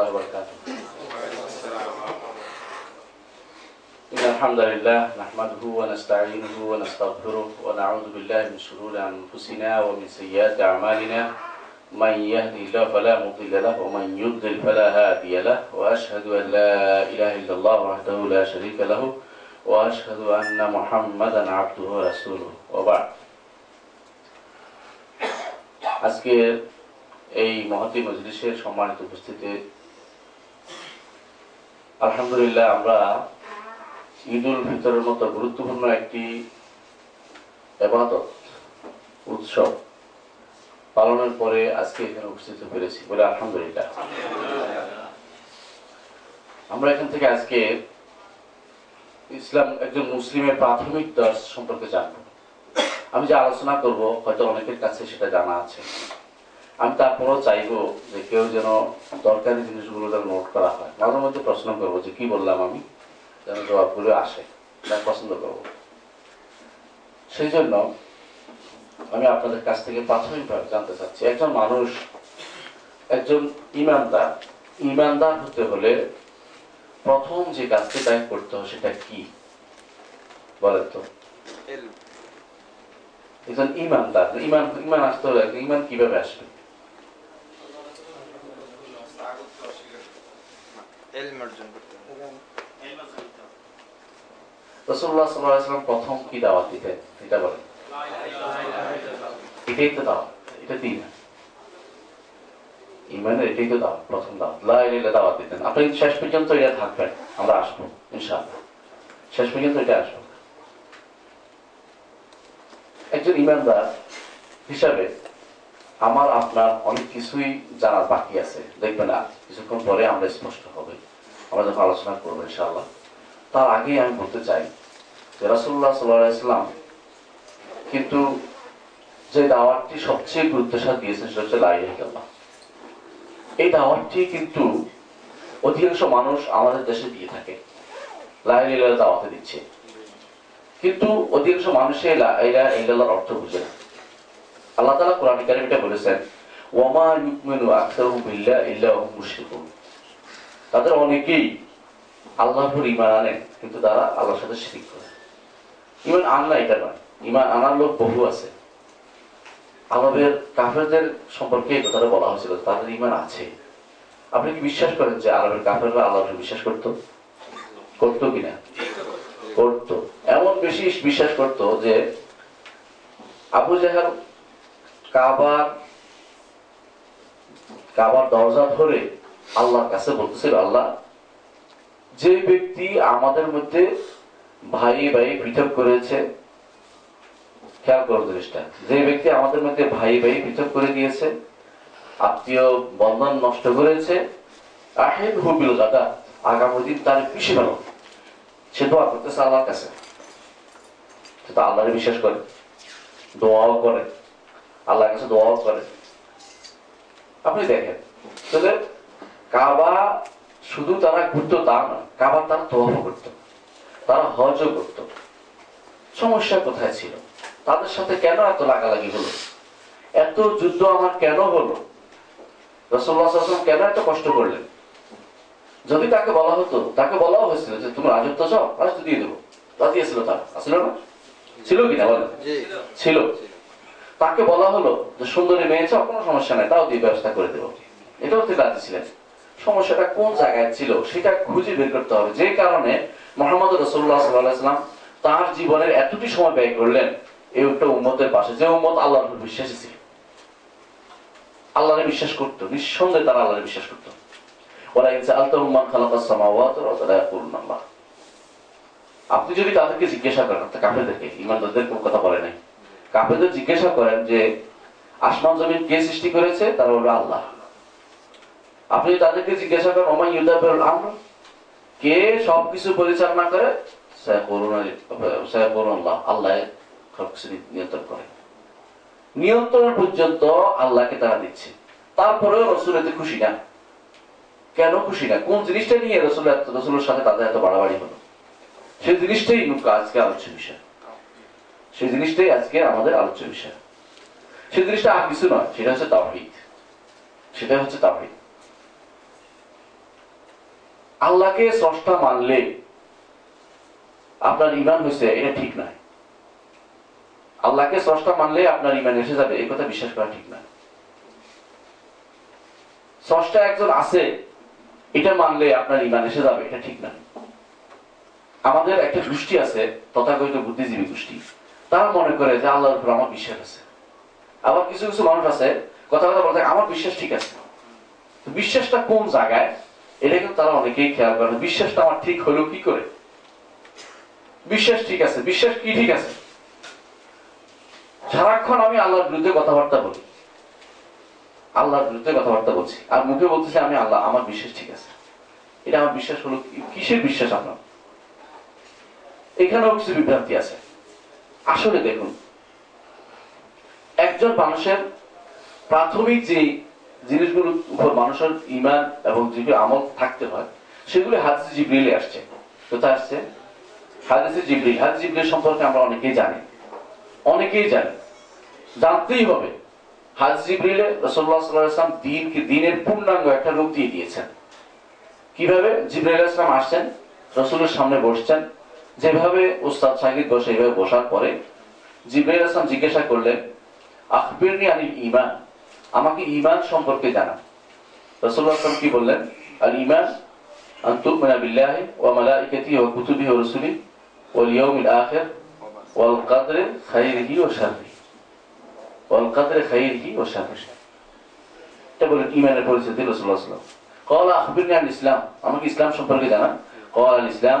الله وبركاته. إن الحمد لله نحمده ونستعينه ونستغفره ونعوذ بالله من شرور أنفسنا ومن سيئات أعمالنا. من يهدي الله فلا مضل له ومن يضلل فلا هادي له. وأشهد أن لا إله إلا الله وحده لا شريك له. وأشهد أن محمدا عبده ورسوله. وبعد. আজকের এই মহতি মজলিসের সম্মানিত উপস্থিতি আলহামদুলিল্লাহ, আমরা ঈদ উল ফিতরের মতো গুরুত্বপূর্ণ একটি এবাদত, উৎসব পালনের পরে আজকে এখানে উপস্থিত পেরেছি বলে আলহামদুলিল্লাহ। আমরা এখান থেকে আজকে ইসলাম একজন মুসলিমের প্রাথমিক দর্শ সম্পর্কে জানব। আমি যে আলোচনা করব, হয়তো অনেকের কাছে সেটা জানা আছে। আমি তারপরেও চাইব যে কেউ যেন দরকারি জিনিসগুলো যেন নোট করা হয়। মাঝে মধ্যে প্রশ্ন করব যে কি বললাম আমি? যেন জবাবগুলো আসে। যা পছন্দ করব। সেই জন্য আমি আপনাদের কাছ থেকে প্রাথমিকভাবে জানতে চাচ্ছি। একজন মানুষ একজন ইমানদার। ইমানদার হতে হলে প্রথম যে কাজটি তাই করতে হয় সেটা কি? বলেন তো। একজন ইমানদার। ইমান ইমান আসতে হলে ইমান কীভাবে আসবে? এলম অর্জন করতে হবে রসুল্লাহ সাল্লাম প্রথম কি দাওয়াত দিতেন? এটা বলেন। এটাই তো দাওয়াত এটা দিই না ইমানের এটাই তো দাওয়াত প্রথম দাওয়াত। লাইলে দাওয়াত দিতেন। আপনি শেষ পর্যন্ত এটা থাকবেন আমরা আসব ইনশাআল্লাহ। শেষ পর্যন্ত এটা আসব। একজন ইমানদার হিসাবে আমার, আপনার অনেক কিছুই জানার বাকি আছে। দেখবেন না, কিছুক্ষণ পরে আমরা স্পষ্ট হবে। আমরা যখন আলোচনা করব, ইনশাআল্লাহ। তার আগে আমি বলতে চাই যে রাসুল্লাহ সাল্লাম কিন্তু যে দাওয়াতটি সবচেয়ে গুরুত্বের সাথে দিয়েছেন সেটা হচ্ছে লাইলাহ এই দাওয়াতটি কিন্তু অধিকাংশ মানুষ আমাদের দেশে দিয়ে থাকে। লাইলাহ দাওয়াতে দিচ্ছে। কিন্তু অধিকাংশ মানুষের অর্থ বুঝে না। আল্লাহ তাআলা কোরআন কারিমে এটা বলেছেন, ওয়ামা ইউমিনু আকসারুহুম বিল্লাহি ইল্লা মুশরিকুন। তাদের অনেকেই আল্লাহর ইমান আনে কিন্তু তারা আল্লাহর সাথে শিরিক করে। ইমান আনলা এটা নয় ইমান আনার লোক বহু আছে। আমাদের কাফেরদের সম্পর্কে এই কথাটা বলা হয়েছিল, তাদের ইমান আছে। আপনি কি বিশ্বাস করেন যে আরবের কাফেররা আল্লাহকে বিশ্বাস করত? করতো কিনা? করতো। এমন বেশি বিশ্বাস করতো যে আবু জাহাল কাবার কাবার দরজা ধরে আল্লাহর কাছে বলতেছিল, আল্লাহ, যে ব্যক্তি আমাদের মধ্যে ভাই ভাই পৃথক করেছে, খেয়াল করো জিনিসটা, যে ব্যক্তি আমাদের মধ্যে ভাই ভাই পৃথক করে দিয়েছে, আত্মীয় বন্ধন নষ্ট করেছে, আহেদ আগামী দিন তার পিছিয়ে গেল সে দোয়া করতেছে আল্লাহর কাছে। আল্লাহরে বিশ্বাস করে, দোয়াও করে। আল্লাহর কাছে দোয়াও করে। আপনি দেখেন তাহলে কাবা শুধু তারা ঘুরতো তা নয় কাবার তারা তোয়াফ করত তারা হজও করত। সমস্যা কোথায় ছিল? তাদের সাথে কেন এত লাগালাগি হলো? এত যুদ্ধ আমার কেন হলো? রসল্লাহাম কেন এত কষ্ট করলেন? যদি তাকে বলা হতো তাকে বলাও হয়েছিল যে তুমি রাজত্ব চাও? রাজত্ব দিয়ে দেবো। তা দিয়েছিল তার। আসলে না? ছিল কিনা বলেন? ছিল। তাকে বলা হলো যে, সুন্দরী মেয়ে চাও, কোনো সমস্যা নাই তাও দিয়ে ব্যবস্থা করে দেবো। এটাও তিনি রাজি ছিলেন। সমস্যাটা কোন জায়গায় ছিল, সেটা খুঁজে বের করতে হবে। যে কারণে মোহাম্মদ রসুল্লাহ সাল্লাহাম তার জীবনের এতটি সময় ব্যয় করলেন, এই একটা উম্মতের পাশে। যে উম্মত আল্লাহর বিশ্বাসী ছিল। আল্লাহরে বিশ্বাস করতো, নিঃসন্দেহে তারা আল্লাহরে বিশ্বাস করতো। ওরা ইনসা আলতাহুম্মান খালাকাস সামাওয়াত ওয়া ইয়াকুলুন আল্লাহ। আপনি যদি তাদেরকে জিজ্ঞাসা করেন, অর্থাৎ কাফেরদেরকে, ইমানদারদের কোনো কথা বলে নাই। কাফেরদের জিজ্ঞাসা করেন যে, আসমান জমিন কে সৃষ্টি করেছে? তারা হলো আল্লাহ। আপনি তাদেরকে জিজ্ঞাসা করেন, ওমাই ইউদাবিরুল আমর? কে সবকিছু পরিচালনা করে? নিয়ন্ত্রণ নিয়ন্ত্রণ পর্যন্ত তারা দিচ্ছে। রসুল এতে কেন কোন জিনিসটা নিয়ে রসুল রসুলের সাথে তাদের এত বাড়াবাড়ি হলো? সেই জিনিসটাই আজকে আলোচ্য বিষয়। সেই জিনিসটাই আজকে আমাদের আলোচ্য বিষয়। সেই জিনিসটা আর কিছু নয়, সেটা হচ্ছে তাওহিদ। সেটা হচ্ছে তাওহিদ। আল্লাহকে স্রষ্টা মানলে আপনার ইমান হয়েছে, এটা ঠিক নয়। আল্লাহকে স্রষ্টা মানলে আপনার ইমান এসে যাবে, এই কথা বিশ্বাস করা ঠিক নয়। স্রষ্টা একজন আছে, এটা মানলে আপনার ইমান এসে যাবে, এটা ঠিক না আমাদের একটা গোষ্ঠী আছে, তথাকথিত বুদ্ধিজীবী গোষ্ঠী। তারা মনে করে যে আল্লাহর উপর আমার বিশ্বাস আছে। আবার কিছু কিছু মানুষ আছে, কথা কথা বলতে আমার বিশ্বাস ঠিক আছে। বিশ্বাসটা কোন জায়গায়? এটা কিন্তু তারা অনেকেই খেয়াল করে বিশ্বাসটা আমার ঠিক হলো কি করে? বিশ্বাস ঠিক আছে। বিশ্বাস কি ঠিক আছে? সারাক্ষণ আমি আল্লাহর বিরুদ্ধে কথাবার্তা বলি। আল্লাহর বিরুদ্ধে কথাবার্তা বলছি। আর মুখে বলতেছি আমি আল্লাহ, আমার বিশ্বাস ঠিক আছে। এটা আমার বিশ্বাস হলো কিসের বিশ্বাস আপনার? এখানেও কিছু বিভ্রান্তি আছে। আসলে দেখুন, একজন মানুষের প্রাথমিক যে জিনিসগুলোর উপর মানুষের ইমান এবং যেগুলো আমল থাকতে হয়, সেগুলো হাদিস জিব্রিলে আসছে। কোথায় আসছে? হাদিসে জিব্রিল। হাদিস জিব্রিল সম্পর্কে আমরা অনেকেই জানি। অনেকেই জানি। জানতেই হবে, হাদিস জিব্রিলে রাসূলুল্লাহ সাল্লাল্লাহু আলাইহি ওয়াসাল্লাম দিনকে দিনের পূর্ণাঙ্গ একটা রূপ দিয়ে দিয়েছেন। কীভাবে জিব্রাইল আলাইহিস সালাম আসছেন? রসুলের সামনে বসছেন। যেভাবে উস্তাদ সাহিদ বা সেইভাবে বসার পরে, জিব্রাইল আসলাম জিজ্ঞাসা করলেন, আখবিরনি আনিল ইমান আমাকে ইমান সম্পর্কে জানা। রসুল্লাহ কি বললেন? আর ইমান আন্তুকমিনা বিল্লাহি ওয়া মালাইকাতি ও কুতুবি ওয়া রুসুলি ওয়াল ইয়াউমিল আখির ওয়াল কদরে খাইরিহি ওয়া শাররিহি ওয়াল কদরে খাইরিহি ওয়া শাররিহি এটা বলেন ইমানের পরিচয় রসুল্লাহ আসলাম কল আখবিরনি আন ইসলাম? আমাকে ইসলাম সম্পর্কে জানা? কল আল ইসলাম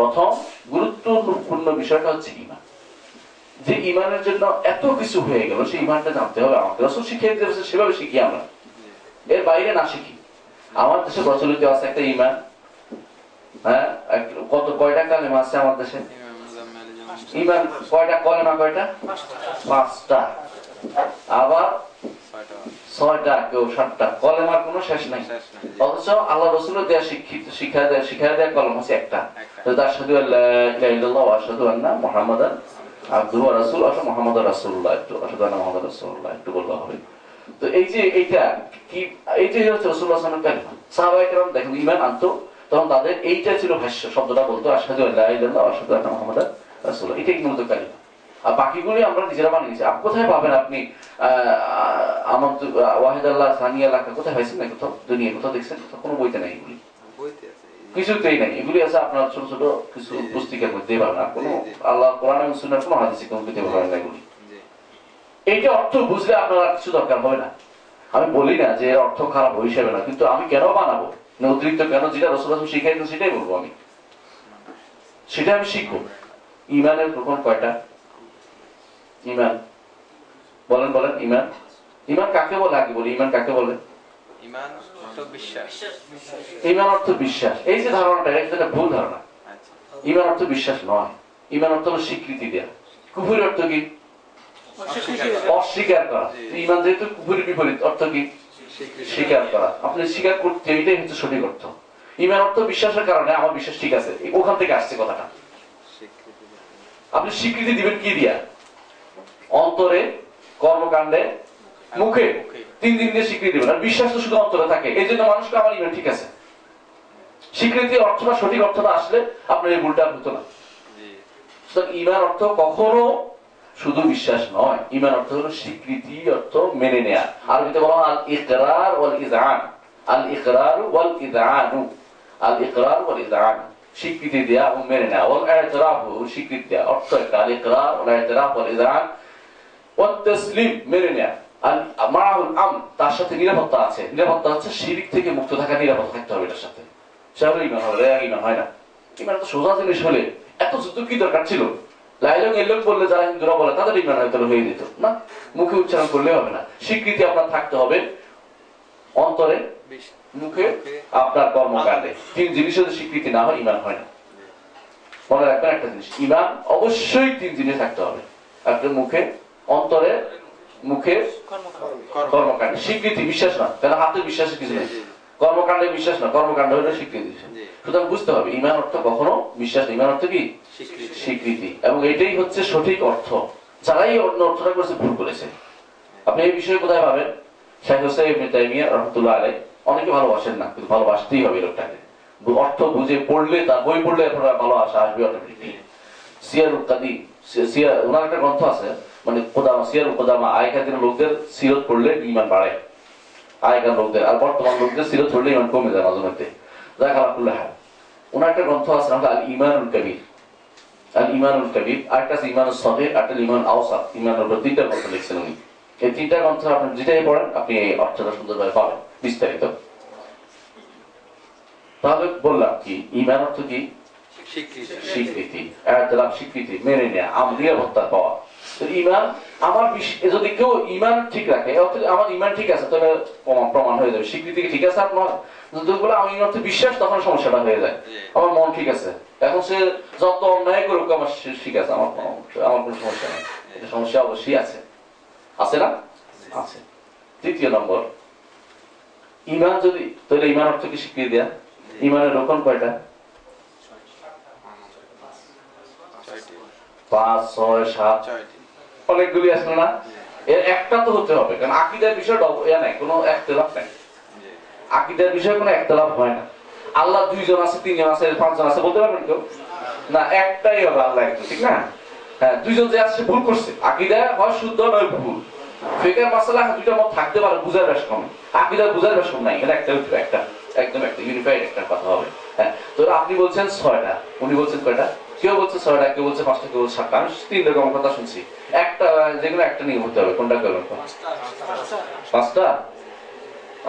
প্রথম গুরুত্বপূর্ণ বিষয়টা হচ্ছে ইমান যে ইমানের জন্য এত কিছু হয়ে গেল সেই ইমানটা জানতে হবে। আমাকে রসুল শিখিয়ে দিতে হবে, সেভাবে শিখি আমরা। এর বাইরে না শিখি। আমার দেশে প্রচলিত আছে একটা ইমান হ্যাঁ কত কয়টা কালেমা আছে আমার দেশে? ইমান কয়টা কলেমা কয়টা? পাঁচটা। আবার ছয়টা কেউ সাতটা কলেমার কোনো শেষ নাই। অথচ আল্লাহ রসুলের দেয়া শিক্ষিত শিক্ষা দেয়া শিক্ষা দেয়া কলম হচ্ছে একটা। তো তার ওয়া আশহাদু আন্না ওয়া রাসূল আসলে মুহাম্মাদুর রাসূলুল্লাহ একটু আশহাদু আন্না মুহাম্মাদুর রাসূলুল্লাহ একটু বলতে হবে। তো এই যে এইটা কি এইটা হচ্ছে ওয়াসাল্লাম সাহাবায়ে দেখেন ঈমান আনতো তখন তাদের এইটা ছিল ভাষ্য শব্দটা বলতো আশহাদু আল্লা ইল্লাল্লাহ ওয়া আশহাদু আন্না মুহাম্মাদান রাসূলুল্লাহ। এটাই মূলত কালিমা আর বাকিগুলি আমরা নিজেরা বানিয়েছি আপ কোথায় পাবেন আপনি আমার ওয়াহিদ আল্লাহ সানিয়া লাখা কোথায় পাইছেন? না কোথাও দুনিয়া কোথাও দেখছেন? কোথাও কোনো বইতে নাই এগুলি। কিছুতেই নাই। এগুলি আছে আপনার ছোট ছোট কিছু। পুস্তিকার মধ্যে পাবেন। কোনো। আল্লাহ কোরআন এবং কোনো হাদিসে কোনো কিতাবে পাবেন না এগুলি। এইটা অর্থ বুঝলে আপনার কিছু দরকার হবে না। আমি বলি না যে এর অর্থ খারাপ হিসেবে না কিন্তু আমি কেন বানাবো? অতিরিক্ত কেন যেটা রসুল আসলাম শিখাইছেন সেটাই বলব আমি। সেটা আমি শিখব। ইমানের রকম কয়টা? ইমান। বলেন বলেন ইমান। ইমান কাকে বলে আগে বলি? ইমান কাকে বলে? ইমান বিশ্বাস। ইমান অর্থ বিশ্বাস। এই যে ধারণাটা এটা একটা ভুল ধারণা। আচ্ছা। ইমান অর্থ বিশ্বাস নয়। ইমান অর্থ স্বীকৃতি দেয়া। কুফুরি অর্থ কি? অস্বীকার করা। ইমান যেহেতু কুফুরির বিপরীত অর্থ কি? স্বীকার করা। আপনি স্বীকার করতে এটাই হচ্ছে সঠিক অর্থ। ইমান অর্থ বিশ্বাসের কারণে আমার বিশ্বাস ঠিক আছে। ওখান থেকে আসছে কথাটা। আপনি স্বীকৃতি দিবেন কি দিয়া? অন্তরে কর্মকাণ্ডে মুখে তিন দিন দিয়ে স্বীকৃতি দিবেন। আর বিশ্বাস তো শুধু অন্তরে থাকে। এই জন্য মানুষকে আমার ইমান ঠিক আছে? স্বীকৃতি অর্থটা সঠিক অর্থটা আসলে আপনার এই ভুলটা হতো না। ইমান অর্থ কখনো শুধু বিশ্বাস নয়। ইমান অর্থ হলো স্বীকৃতি অর্থ মেনে নেয়া। আরবিতে বলা হয় আল ইকরার ওয়াল ইযআন আল ইকরার ওয়াল ইযআনু আল ইকরার ওয়াল ইযআন স্বীকৃতি দেয়া এবং মেনে নেয়া। ওয়াল ইতরাফ স্বীকৃতি দেয়া। অর্থ একটা। আল ইকরার ওয়াল ইতরাফ ওয়াল ইযআন ওয়াত মেনে নেয়া। মাআহুল আম তার সাথে নিরাপত্তা আছে। নিরাপত্তা হচ্ছে শিরিক থেকে মুক্ত থাকা নিরাপত্তা থাকতে হবে এটার সাথে। সে হলো ইমান হবে ইমান হয় না। ইমান তো সোজা জিনিস হলে এত যুদ্ধ কি দরকার ছিল? লাইলং এলং বললে যারা হিন্দুরা বলে তাদের ইমান হয়তো হয়ে যেত। না মুখে উচ্চারণ করলে হবে না। স্বীকৃতি আপনার থাকতে হবে অন্তরে বিশ- মুখে আপনার কর্মকাণ্ডে। তিন জিনিসের স্বীকৃতি না হয় ইমান হয় না। মনে রাখবেন একটা জিনিস ইমান অবশ্যই তিন জিনিস থাকতে হবে। আপনার মুখে অন্তরে মুখে কর্ম। কর্মকাণ্ডে। স্বীকৃতি বিশ্বাস না। কেন হাতে বিশ্বাসের কিছু নেই? কর্মকাণ্ডে বিশ্বাস না কর্মকাণ্ড হলে স্বীকৃতি সুতরাং বুঝতে হবে ইমান অর্থ কখনো বিশ্বাস না। ইমান অর্থ কি? স্বীকৃতি। এবং এটাই হচ্ছে সঠিক অর্থ। যারাই অন্য অর্থটা করেছে ভুল করেছে। আপনি এই বিষয়ে কোথায় পাবেন? শেখ হোসেন তাইমিয়া রহমতুল্লাহ আলাই অনেকে ভালোবাসেন না কিন্তু ভালোবাসতেই হবে লোকটাকে। অর্থ বুঝে পড়লে তার বই পড়লে আপনার ভালোবাসা আসবে অটোমেটিকলি সিয়ারুল কাদি সিয়া ওনার একটা গ্রন্থ আছে মানে কোদামা সিয়ারুল কোদামা আগেকার দিনের লোকদের সিরত পড়লে ইমান বাড়ায়। আগেকার লোকদের আর বর্তমান লোকদের সিরত পড়লে ইমান কমে যায় মাঝে মধ্যে। যাক আলাকুল্লাহ ওনার একটা গ্রন্থ আছে নাম আল ইমানুল কবির। আল ইমানুল কবির আরেকটা আছে ইমানুল সহির আরেকটা ইমান আওসাত। ইমানুল উপর তিনটা গ্রন্থ লিখছেন উনি। এই তিনটা গ্রন্থ আপনি যেটাই পড়েন আপনি এই অর্থটা সুন্দরভাবে পাবেন বিস্তারিত। তাহলে বললাম কি ইমান অর্থ কি? স্বীকৃতি। স্বীকৃতি। স্বীকৃতি মেনে নেয়া আমদিয়া ভত্তা পাওয়া। ইমান আমার যদি কেউ ইমান ঠিক রাখে আমার ইমান ঠিক আছে তাহলে প্রমাণ হয়ে যাবে। স্বীকৃতি ঠিক আছে আপনার? যদি বলে আমি অর্থে বিশ্বাস তখন সমস্যাটা হয়ে যায়। আমার মন ঠিক আছে। এখন সে যত অন্যায় করুক আমার ঠিক আছে। আমার আমার কোনো সমস্যা নেই। সমস্যা অবশ্যই আছে। আছে না? আছে। তৃতীয় নম্বর ইমান যদি তাহলে ইমান অর্থ কি স্বীকৃতি দেয়া? ইমানের রোকন কয়টা? পাঁচ ছয় সাত। অনেকগুলি আসলো না? এর একটা তো হতে হবে, কারণ আকিদার বিষয়টা নাই, কোনো একতলাপ নাই। আকিদার বিষয়ে কোনো একতলাপ হয় না। আল্লাহ দুইজন আছে, তিনজন আছে, পাঁচজন আছে, বলতে পারবেন কেউ? না, একটাই হবে আল্লাহ একজন, ঠিক না? হ্যাঁ দুইজন যে সে ভুল করছে। আকিদা হয় শুদ্ধ, নয় ভুল। ফেকার মাসালা দুইটা মত থাকতে পারে, বুঝার বেশ কম। বুঝার বেশ কম নাই একটা একটা, একদম একটা ইউনিফাইড একটা কথা হবে। হ্যাঁ তো আপনি বলছেন ছয়টা, উনি বলছেন কয়টা? কেউ বলছে ছয়টা, কেউ বলছে পাঁচটা, কেউ বলছে সাতটা, আমি তিন রকম কথা শুনছি। একটা যেগুলো একটা নিয়ে হতে হবে কোনটা করবেন? পাঁচটা?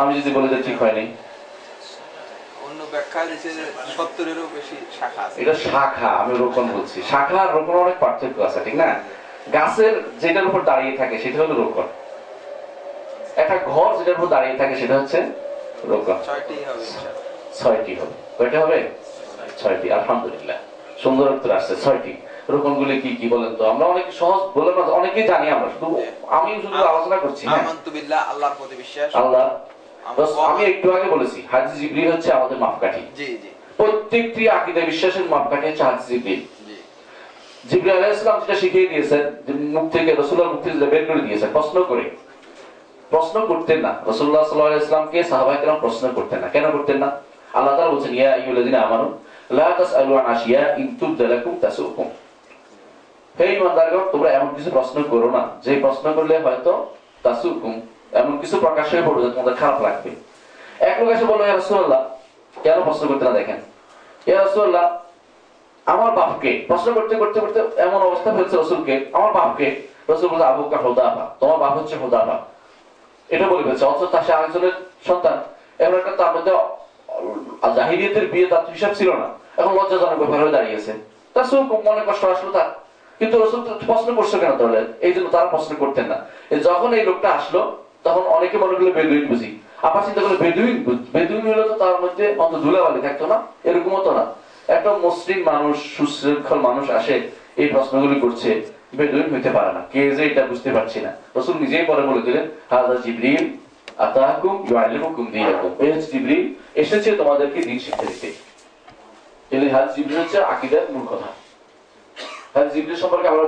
আমি যদি বলে যে ঠিক হয়নি। শাখা আছে। এটা শাখা আমি রোপণ বলছি শাখা আর রোপণ অনেক পার্থক্য আছে ঠিক না? গাছের যেটার উপর দাঁড়িয়ে থাকে সেটা হলো রোপণ। একটা ঘর যেটার উপর দাঁড়িয়ে থাকে সেটা হচ্ছে রোপণ। ছয়টি ছয়টি হবে। কয়টা হবে? ছয়টি আলহামদুলিল্লাহ। সুন্দর উত্তর আসছে ছয়টি। রোপণ গুলি কি কি বলেন তো? আমরা অনেক সহজ বলে না অনেকেই জানি আমরা শুধু আমি শুধু আলোচনা করছি। হ্যাঁ। আল্লাহর প্রতি বিশ্বাস। আল্লাহ আমি একটু আগে বলেছি হাজি জিবরিল হচ্ছে আমাদের মাপকাঠি। জি জি। প্রত্যেকটি আকিদা বিশ্বাসের মাপকাঠি হচ্ছে হাজি জিবরিল। জি। জিবরিল আলাইহিস সালাম যেটা শিখিয়ে দিয়েছেন মুখ থেকে রাসূলুল্লাহ মুখ থেকে বের করে দিয়েছেন প্রশ্ন করে। প্রশ্ন করতেন না। রাসূলুল্লাহ সাল্লাল্লাহু আলাইহি সাল্লামকে সাহাবায়ে কেরাম প্রশ্ন করতেন না। কেন করতেন না? আল্লাহ তাআলা বলেছেন ইয়া আইয়ুহাল্লাযিনা আমানু লা তাসআলু আন আশিয়া ইন তুবদা লাকুম তাসুকুম হে ইমানদারগণ, তোমরা এমন কিছু প্রশ্ন করো না। যে প্রশ্ন করলে হয়তো তাসুকুম এমন কিছু প্রকাশ হয়ে পড়বে তোমাদের খারাপ লাগবে। এক লোক এসে বলল, ইয়া কেন প্রশ্ন করতে না দেখেন? ইয়া রাসূলুল্লাহ, আমার বাপকে। প্রশ্ন করতে করতে করতে এমন অবস্থা হয়েছে রসুলকে, আমার বাপকে। রসুল বলছে আবুকা হোদাফা তোমার বাপ হচ্ছে হোদাফা এটা বলে ফেলছে। অথচ তার সে আরেকজনের সন্তান এখন একটা তার মধ্যে জাহিরিয়তের বিয়ে তার হিসাব ছিল না। এখন লজ্জাজনক ব্যাপার হয়ে দাঁড়িয়েছে। তার সব মনে কষ্ট আসলো তার। কিন্তু রসুল প্রশ্ন করছে কেন তাহলে? এই জন্য তারা প্রশ্ন করতেন না। যখন এই লোকটা আসলো, তখন অনেকে মনে করল বেদুইন বুঝি। আবার চিন্তা করল বেদুইন বেদুইন হলে তো তার মধ্যে অন্ত ধুলাবালি থাকতো না? এরকম হতো না। একটা মুসলিম মানুষ, সুশৃঙ্খল মানুষ আসে, এই প্রশ্নগুলি করছে, বেদুইন হইতে পারে না। কে যে এটা বুঝতে পারছি না। রসুল নিজেই পরে বলে দিলেন হাজা জিবরিল আতাকুম ইউআল্লিমুকুম দীনাকুম। এই হচ্ছে জিবরিল, এসেছে তোমাদেরকে দিন শিক্ষা দিতে। এই হাজ জিবরিল হচ্ছে আকীদার মূল কথা। হাজ জিবরিল সম্পর্কে আমরা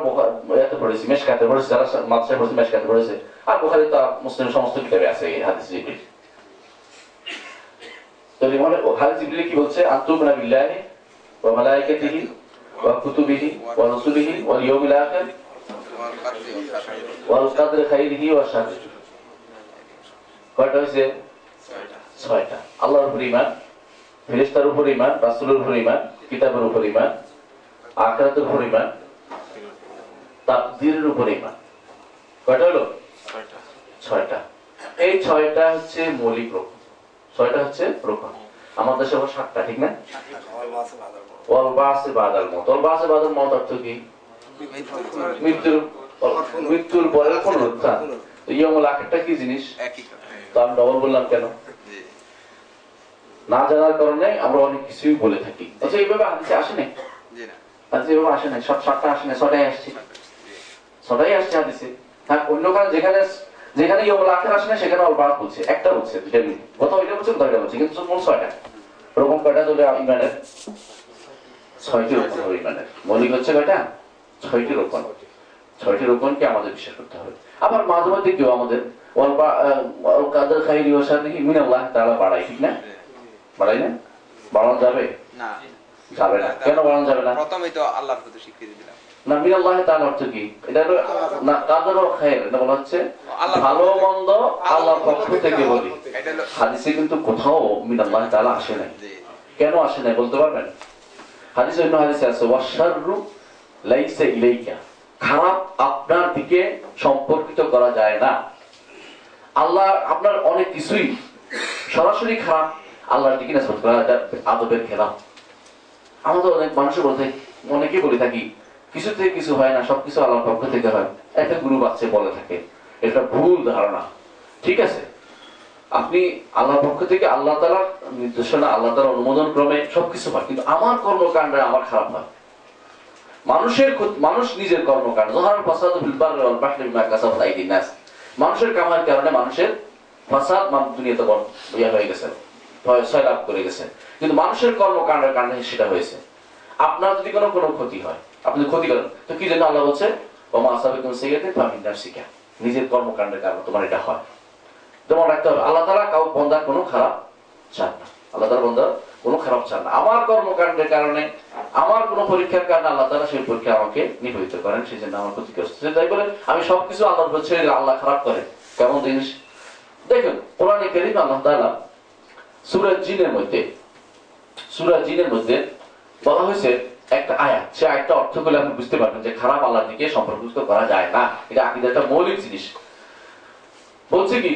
পড়েছি, মেশকাতে পড়েছি, যারা পড়েছে, মেশকাতে পড়েছে। আর বুখারী তো মুসলিম সমস্ত কিতাবে আছে এই হাদিস জিবরিল। তো হাজ জিবরিল কি বলছে? ওয়া মালাইকাতিহি ওয়া কুতুবিহি ওয়া রুসুলিহি ওয়াল ইয়াউমিল আখির ওয়াল খাইরিহি ওয়া শাররিহি কয়টা হয়েছে? ছয়টা। আল্লাহর উপর ইমান ফেরেশতার উপর রাসূলের উপর কিতাবের উপর ইমান আখিরাতের উপর ইমান তাকদীরের উপর ইমান কয়টা হলো? ছয়টা। এই ছয়টা হচ্ছে মৌলিক রকম ছয়টা হচ্ছে রকম আমাদের দেশে আবার সাতটা ঠিক না? ওয়াল বাসে বাদাল মত। ওয়াল বাসে বাদাল মত অর্থ কি? মৃত্যুর মৃত্যুর পরে পুনরুত্থান ইয়ামুল আখিরটা কি জিনিস? তো আমি ডবল বললাম কেন? না জানার কারণে আমরা অনেক কিছুই বলে থাকি। আচ্ছা এইভাবে হাদিসে আসে আসে নাই সাতটা আসে নাই আসছে। আসছে হাদিসে। হ্যাঁ অন্য কারণ যেখানে যেখানে আসে সেখানে বলছে, একটা বলছে মিলে। কোথাও এটা বলছে কোথাও এটা বলছে, কিন্তু মোট ছয়টা। কয়টা ধরে ইমানের? ছয়টি রোপণ হবে ইমানের। মৌলিক হচ্ছে কয়টা? ছয়টি রোপণ ছয়টি রোপণকে আমাদের বিশ্বাস করতে হবে। আবার মাঝে মধ্যে কেউ আমাদের কাদের ওর সাথে মিনাল্লাহ তারা বাড়াই ঠিক না? বাড়াই না? বাড়ানো যাবে? না। যাবে না। কেন যাবে না? প্রথমেই তো আল্লাহর প্রতি স্বীকৃতি দিলাম। না মিনাল্লাহ তার অর্থ কি? এটা না কাদের ও খায়ের? এটা বলা হচ্ছে ভালো মন্দ আল্লাহর পক্ষ থেকে বলি। হাদিসে কিন্তু কোথাও মিনাল্লাহ তাআলা আসে নাই। কেন আসে নাই বলতে পারবেন? হাদিসে অন্য হাদিসে আছে ওয়াশাররু লাইসা ইলাইকা। খারাপ আপনার দিকে সম্পর্কিত করা যায় না। আল্লাহ আপনার অনেক কিছুই সরাসরি খারাপ আল্লাহর দিকে নাসবত করা আদবের খেলাফ। আমাদের অনেক মানুষ বলতে অনেকেই বলে থাকি কিছু থেকে কিছু হয় না, সবকিছু আল্লাহর পক্ষ থেকে হয়। একটা গুরু বাচ্চা বলে থাকে, এটা ভুল ধারণা। ঠিক আছে? আপনি আল্লাহর পক্ষ থেকে আল্লাহ তালার নির্দেশনা, আল্লাহ তালার অনুমোদন ক্রমে সবকিছু হয়, কিন্তু আমার কর্মকাণ্ডে আমার খারাপ হয়। মানুষের মানুষ নিজের কর্মকাণ্ড মানুষের কামার কারণে মানুষের ফাসাদ দুনিয়াতে ইয়া হয়ে গেছে ছয় লাভ করে গেছে। কিন্তু মানুষের কর্মকাণ্ডের কারণে সেটা হয়েছে। আপনার যদি কোনো কোনো ক্ষতি হয়, আপনি ক্ষতি করেন, তো কি জন্য আল্লাহ বলছে? ওমা আসাবিকুম সাইয়্যাতিন ফামিন নাফসিকা। নিজের কর্মকাণ্ডের কারণে তোমার এটা হয়। যেমন রাখতে হবে। আল্লাহ তালা কাউ বন্দার কোনো খারাপ চান না। আল্লাহ তালা বন্দার কোনো খারাপ চান না। আমার কর্মকাণ্ডের কারণে, আমার কোনো পরীক্ষার কারণে আল্লাহ তালা সেই পরীক্ষা আমাকে নিবেদিত করেন সেই জন্য আমার ক্ষতিগ্রস্ত। তাই বলে আমি সবকিছু আল্লাহর উপর ছেড়ে আল্লাহ খারাপ করে। কেমন জিনিস? দেখুন, কোরআনে কেরিম আল্লাহ তালা সুরাজ জিনের মধ্যে সুরা জিনের মধ্যে বলা হয়েছে একটা আয়াত। সে অর্থ করলে আপনি বুঝতে পারবেন যে খারাপ দিকে করা যায় না। এটা একটা মৌলিক জিনিস। বলছে কি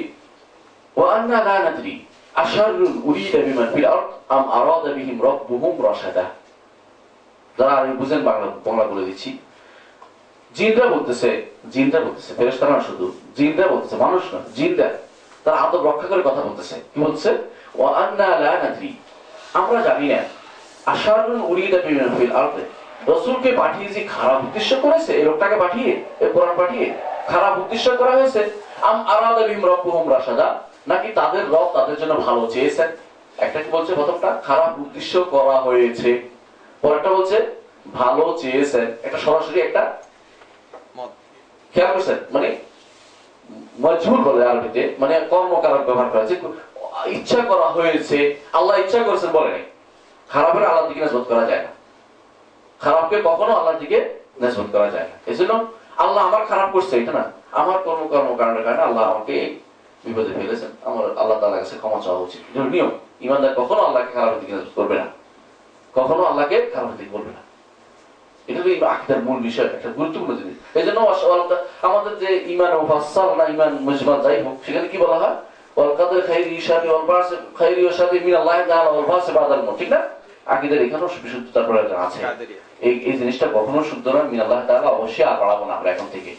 নাদরি, আশারুন উরিদা বিমান ফিল আরদ, আম আরাদা বিহিম যারা আমি বুঝেন বাংলা বাংলা বলে দিচ্ছি। জিনরা বলতেছে জিনরা বলতেছে, ফেরেশতারা শুধু, জিনরা বলতেছে, মানুষ না, জিনরা, তারা আদব রক্ষা করে কথা বলতেছে। কি বলছে? ও আন্না লা নাদরি আমরা জানি না আশারুন উরিদা বিমান ফিল আরদে। রসুলকে পাঠিয়ে যে খারাপ উদ্দেশ্য করেছে এই লোকটাকে পাঠিয়ে এই কোরআন পাঠিয়ে খারাপ উদ্দেশ্য করা হয়েছে। আম আরাদা বিহিম রব্বুহুম রাশাদা নাকি তাদের রব তাদের জন্য ভালো চেয়েছেন? একটা কি বলছে প্রথমটা? খারাপ উদ্দেশ্য করা হয়েছে। পরেরটা বলছে ভালো চেয়েছেন। একটা সরাসরি একটা মত। খেয়াল করছেন? মানে মজবুর বলে আরবিতে মানে কর্মকারক ব্যবহার করা ইচ্ছা করা হয়েছে, আল্লাহ ইচ্ছা করেছেন বলে নাই। খারাপের আল্লাহ দিকে নেসবত করা যায় না। খারাপকে কখনো আল্লাহর দিকে নেসবত করা যায় না। এই জন্য আল্লাহ আমার খারাপ করছে, এটা না। আমার কর্ম কারণের কারণে আল্লাহ আমাকে বিপদে ফেলেছেন। আমার আল্লাহ তাআলার কাছে ক্ষমা চাওয়া উচিত। নিয়ম, ইমানদার কখনো আল্লাহকে খারাপের দিকে নেসবত করবে না। কখনো আল্লাহকে খারাপের দিকে করবে না। এটা তো আকিদার মূল বিষয়, একটা গুরুত্বপূর্ণ জিনিস। এই জন্য আমাদের যে ইমান ও ফাসাল না ইমান মুজমাল যাই হোক, সেখানে কি বলা হয়? খাইরি ইশাদি খাইরি ওয়াসাদি মিন আল্লাহ তাআলা বাদাল ঠিক না? আকিদার এখানেও বিশুদ্ধতার প্রয়োজন আছে। এই এই জিনিসটা কখনো শুদ্ধ নয় মিন আল্লাহ তাআলা অবশ্যই আর বাড়াবো না আমরা এখন থেকে।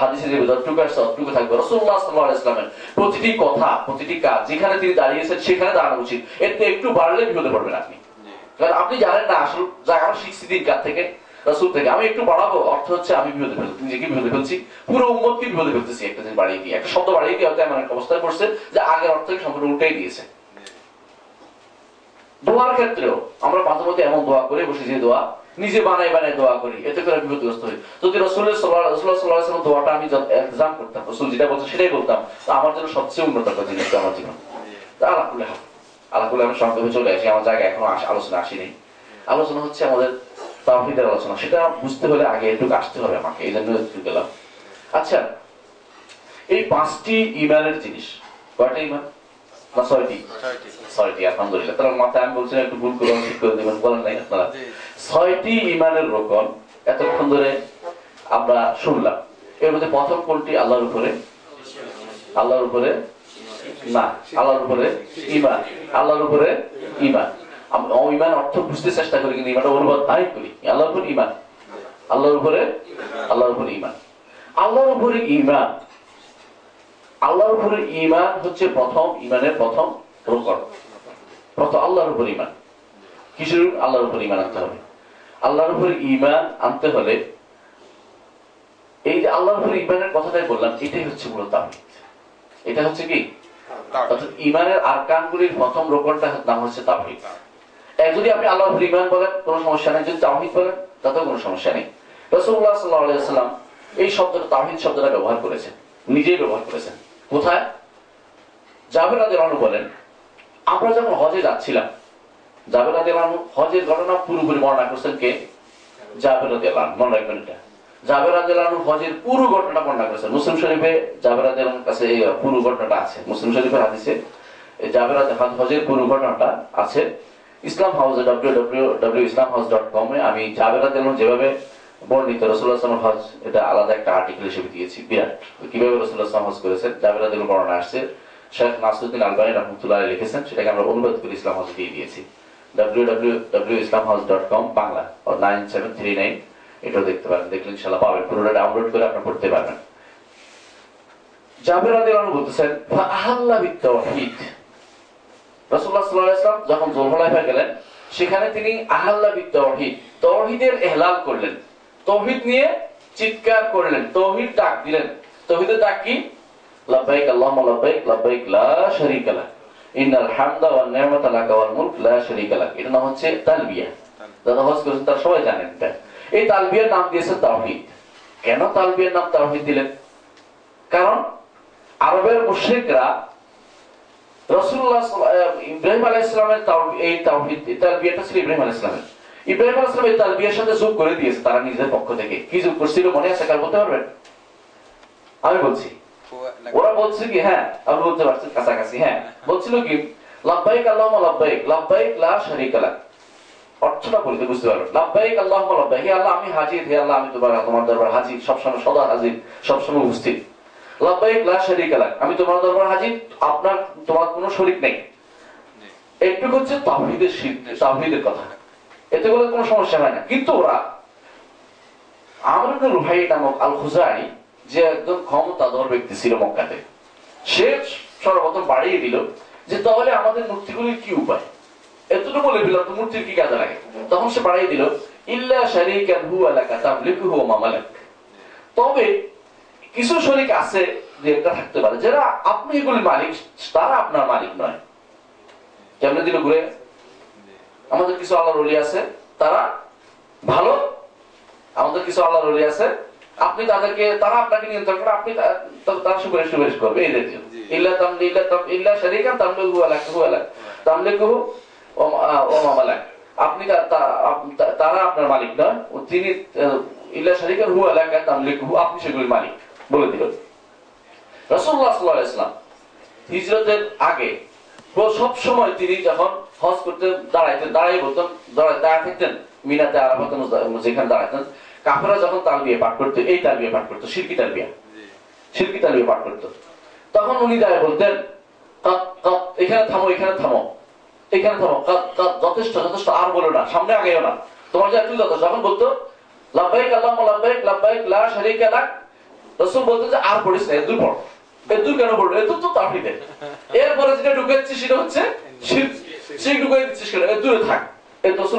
হাদিসে যে যতটুকু আছে ততটুকু থাকবে। রাসূলুল্লাহ সাল্লাল্লাহু আলাইহি ওয়াসাল্লামের প্রতিটি কথা প্রতিটি কাজ যেখানে তিনি দাঁড়িয়েছেন সেখানে দাঁড়ানো উচিত। এতে একটু বাড়লে বিপদে পড়বেন আপনি। কারণ আপনি জানেন না আসল যা আমরা শিখছি দিন কার থেকে। রাসূল থেকে। আমি একটু বাড়াবো, অর্থ হচ্ছে আমি বিপদে ফেলছি নিজেকে বিপদে ফেলছি? পুরো উম্মতকে বিপদে ফেলতেছি? একটা দিন বাড়িয়ে দিয়ে একটা শব্দ বাড়িয়ে দিয়ে হয়তো এমন একটা অবস্থায় পড়ছে যে আগের অর্থ সম্পূর্ণ উল্টাই দিয়েছে। দোয়ার ক্ষেত্রেও আমরা মাঝে মধ্যে এমন দোয়া করে, বসে যে দোয়া, নিজে বানাই বানাই দোয়া করি, এতে করে বিপদগ্রস্ত হই। যদি রসুলের সাল্লাহ দোয়াটা আমি এক্সাম করতাম, রসুল যেটা বলতো সেটাই বলতাম, তো আমার জন্য সবচেয়ে উন্নত একটা জিনিস আমার জীবন। আল্লাহ কুলে হাত আল্লাহ আমি সংক্ষেপে চলে আসি, আমার জায়গায় এখনও আলোচনা আসেনি। আলোচনা হচ্ছে আমাদের তাওহীদের আলোচনা সেটা বুঝতে হলে আগে একটু আসতে হবে আমাকে এই জন্য গেলাম। আচ্ছা এই পাঁচটি ইমানের জিনিস কয়টা ইমান না ছয়টি। ছয়টি। আলহামদুলিল্লাহ। তার মাথায় আমি বলছিলাম একটু ভুল করে ঠিক করে দেবেন বলেন নাই আপনারা। ছয়টি ইমানের রোকন এতক্ষণ ধরে আমরা শুনলাম। এর মধ্যে প্রথম কোনটি? আল্লাহর উপরে। আল্লাহর উপরে না আল্লাহর উপরে ইমান। আল্লাহর উপরে ইমান। ইমান অর্থ বুঝতে চেষ্টা করি কিন্তু ইমানটা অনুবাদ নাই করি। আল্লাহর উপর ইমান। আল্লাহর উপরে আল্লাহর উপরে ইমান। আল্লাহর উপরে ইমান। আল্লাহর উপরে ইমান হচ্ছে প্রথম ইমানের প্রথম রোকন প্রথম আল্লাহর উপর ইমান। উপর? আল্লাহর উপর ইমান আনতে হবে। আল্লাহর উপর ইমান আনতে হলে এই যে আল্লাহর উপর ইমানের কথাটাই বললাম এটাই হচ্ছে মূলত এটা হচ্ছে কি? অর্থাৎ ইমানের আরকানগুলির প্রথম রোকনটা নাম হচ্ছে এক যদি আপনি আল্লাহর উপর ইমান বলেন, কোনো সমস্যা নেই। যদি তাওহীদ বলেন, তাতেও কোনো সমস্যা নেই। রাসূলুল্লাহ সাল্লাল্লাহু আলাইহি এই শব্দটা, তাওহীদ শব্দটা ব্যবহার করেছেন। নিজেই ব্যবহার করেছেন। কোথায়? জাবের রাদিয়াল্লাহু বলেন, আমরা যখন হজে যাচ্ছিলাম, জাবের রাদিয়াল্লাহু হজের ঘটনা পুরোপুরি বর্ণনা করছেন কে? জাবের রাদিয়াল্লাহু মনে রাখবেন এটা। জাবের রাদিয়াল্লাহু হজের পুরো ঘটনাটা বর্ণনা করেছেন। মুসলিম শরীফে জাবের রাদিয়াল্লাহুর কাছে পুরো ঘটনাটা আছে। মুসলিম শরীফের হাদিসে জাবের হজের পুরো ঘটনাটা আছে। ইসলাম হাউসে www ইসলাম হাউস ডট কমে আমি জাবের রাদিয়াল্লাহু যেভাবে বর্ণিত রসুল্লাহ সাল্লাম হজ, এটা আলাদা একটা আর্টিকেল হিসেবে দিয়েছি। বিরাট। কীভাবে রসুল্লাহ সাল্লাম হজ করেছেন? জাবের রাদিয়াল্লাহু বর্ণনা আসছে। শেখ নাসরুদ্দিন আলবানী রহমতুল্লাহ লিখেছেন, সেটাকে আমরা অনুবাদ করে ইসলাম হাউসে দিয়ে দিয়েছি। www.islamhouse.com বাংলা, ও নাইন সেভেন থ্রি নাইন এটাও দেখতে পারেন। দেখলে ইনশাল্লাহ পাবেন। পুরোটা ডাউনলোড করে আপনার পড়তে পারবেন। জাবের রাদিয়াল্লাহু বলতেছেন ফাআহাল্লা বিত্তাওহীদ রাসূলুল্লাহ সাল্লাল্লাহু আলাইহি ওয়াসাল্লাম যখন গেলেন, সেখানে তিনি আহাল্লা বিত্তাওহীদ তাওহীদের ইহলাল করলেন। তাওহীদ নিয়ে চিৎকার করলেন তাওহীদ ডাক দিলেন। তাওহীদের ডাক কি? লাব্বাইক আল্লাহুম্মা লাব্বাইক লাব্বাইক লা শারীকা ইন্নাল হামদা ওয়াল মুলক, লা শারীকা এটা নাম হচ্ছে তালবিয়া। হজ করেছেন, তারা সবাই জানেন এটা। এই তালবিয়ার নাম দিয়েছেন তাওহীদ কেন তালবিয়ার নাম তাওহীদ দিলেন? কারণ আরবের মুশরিকরা আমি হ্যাঁ কাছাকাছি হ্যাঁ। বলছিল কি বলতে বুঝতে পারবেন লাব্বাইক আল্লাহুম্মা লাব্বাইক, হে আল্লাহ, আমি হাজির, হে আল্লাহ, আমি তোমার তোমার হাজির, সবসময় সদা হাজির, সবসময় উপস্থিত। লাব্বাইক লা শারীকা লাক। আমি তোমার দরবার হাজির আপনার তোমার কোনো শরীক নেই। একটু হচ্ছে তাওহীদের শিরক তাওহীদের কথা। এতে বলে কোনো সমস্যা হয় না। কিন্তু ওরা আমর ইবনে রুহাই নামক আল খুজাই যে একজন ক্ষমতাধর ব্যক্তি ছিল মক্কাতে সে সর্বপ্রথম বাড়িয়ে দিল যে তাহলে আমাদের মূর্তিগুলির কি উপায়? এতটুকু বলে দিলাম তো মূর্তির কি কাজে লাগে? তখন সে বাড়িয়ে দিল ইল্লা শারীকান হু আলাকা তামলিকুহু ওয়া মামালাক। তবে কিছু শরীক আছে যে একটা থাকতে পারে যারা আপনি এগুলি মালিক তারা আপনার মালিক নয়। কেমনে দিল ঘুরে? আমাদের কিছু আল্লাহর ওলি আছে তারা ভালো। আমাদের কিছু আল্লাহর ওলি আছে আপনি তাদেরকে তারা আপনাকে নিয়ন্ত্রণ করে আপনি তার সুপারিশ সুপারিশ করবে এই জি। ইল্লা তামলি ইল্লা তাম ইল্লা শারীকান তামলিকু আলাকুহু আলা তামলিকুহু ও মামালাক আপনি তারা আপনার মালিক নয় তিনি ইল্লা শারীকান হু আলাকা তামলিকুহু আপনি সেগুলির মালিক। বলে দিল। রাসূলুল্লাহ সাল্লাল্লাহু আলাইহি ওয়াসাল্লাম হিজরতের আগে সব সময় তিনি যখন হজ করতে দাঁড়াইতেন দাঁড়াই বলতেন দাঁড়ায় থাকতেন, মিনাতে, আরাফাতে যেখানে দাঁড়াতেন কাফেরা যখন তালবিয়া পাঠ করতো, এই তালবিয়া পাঠ করতো শিরকি তালবিয়া। শিরকি তালবিয়া পাঠ করতো। তখন উনি দাঁড়ায় বলতেন এখানে থামো এখানে থামো এখানে থামো যথেষ্ট যথেষ্ট, আর বলো না, সামনে আগেও না। তোমার যা তুই যথেষ্ট। যখন বলতো, লাব্বাইক আল্লাহুম্মা, লাব্বাইক লাব্বাইক, লা শারীকা লাক। রাসূল বলতেন যে, আর পড়িস না পড়। কেন তো এরপরে যেটা ঢুকাচ্ছি সেটা হচ্ছে ঢুকাই দিচ্ছিস কেন? থাক।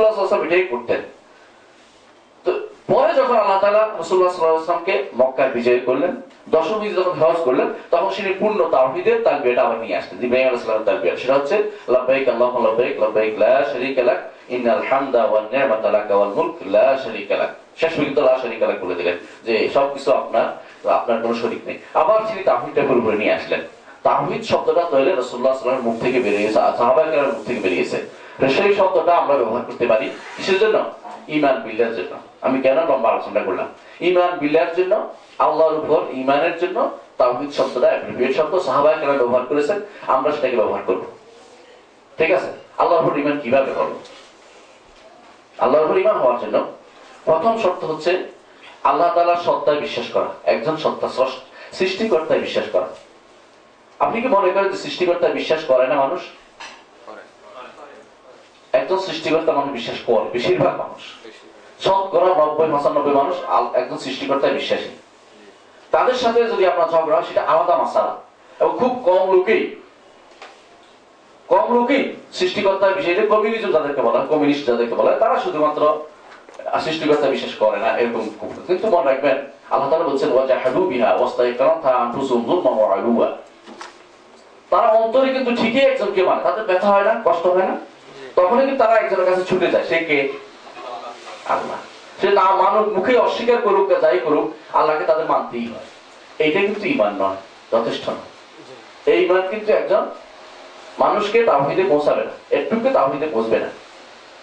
আলাইহি ওয়াসাল্লাম এটাই করতেন। তো পরে যখন আল্লাহ সাল্লাল্লাহু আলাইহি ওয়াসাল্লামকে মক্কায় বিজয় করলেন, দশম যখন হজ করলেন, তখন তিনি পূর্ণ তাওহীদের তালবিয়াটা আবার নিয়ে আসলেন ইব্রাহিম সালামের তালবিয়া। সেটা হচ্ছে, লাব্বাইক আল্লাহুম্মা লাব্বাইক লাব্বাইক লা ইন্নাল হামদা ওয়ান ওয়াল মুলক, লা শারীকা লাক। শেষ পর্যন্ত লা শারীকা লাক বলে দিলেন, যে সব কিছু আপনার আপনার কোনো শরীক নেই। আবার তিনি তাওহীদটা পুরোপুরি নিয়ে আসলেন। তাওহীদ শব্দটা তাহলে রাসূলুল্লাহ সাল্লাল্লাহু আলাইহি মুখ থেকে বেরিয়েছে সাহাবায়ে মুখ থেকে বেরিয়েছে। সেই শব্দটা আমরা ব্যবহার করতে পারি কিসের জন্য? ইমান বিল্লার জন্য। আমি কেন লম্বা আলোচনা করলাম? ইমান বিল্লার জন্য, আল্লাহর উপর ইমানের জন্য তাওহীদ শব্দটা অ্যাপ্রোপ্রিয়েট শব্দ সাহাবায়ে কেরাম ব্যবহার করেছেন, আমরা সেটাকে ব্যবহার করব। ঠিক আছে? আল্লাহর উপর ইমান কীভাবে করব আল্লাহর উপর ইমান হওয়ার জন্য প্রথম শর্ত হচ্ছে আল্লাহ তাআলার সত্তায় বিশ্বাস করা একজন সত্তা সৃষ্টিকর্তায় বিশ্বাস করা আপনি কি মনে করেন যে সৃষ্টিকর্তায় বিশ্বাস করে না মানুষ? একজন সৃষ্টিকর্তা মানুষ বিশ্বাস করে বেশিরভাগ মানুষ। শতকরা নব্বই পঁচানব্বই মানুষ একজন সৃষ্টিকর্তায় বিশ্বাসী। তাদের সাথে যদি আপনার ঝগড়া হয়, সেটা আলাদা মাসালা। এবং খুব কম লোকেই কম লোকই সৃষ্টিকর্তার বিষয়ে কমিউনিজম যাদেরকে বলা হয় কমিউনিস্ট যাদেরকে বলা হয় তারা শুধুমাত্র সৃষ্টিকর্তা বিশ্বাস করে না, এরকম কিন্তু মনে রাখবেন, আল্লাহ তাআলা বলছেন ওয়াজাহাদু বিহা ওয়াস্তাইকারাতহা আনফুসুহুম যুলমান ওয়া আলুয়া তারা অন্তরে কিন্তু ঠিকই একজনকে মানে তাদের ব্যথা হয় না, কষ্ট হয় না। তখনই কিন্তু তারা একজনের কাছে ছুটে যায়, সে কে? আল্লাহ। সে না মানুষ, মুখে অস্বীকার করুক বা যাই করুক, আল্লাহকে তাদের মানতেই হয়। এইটা কিন্তু ইমান নয়, যথেষ্ট নয়। এই ইমান কিন্তু একজন মানুষকে তাওহিদে পৌঁছাবে না, একটুকে তাওহিদে পৌঁছবে না।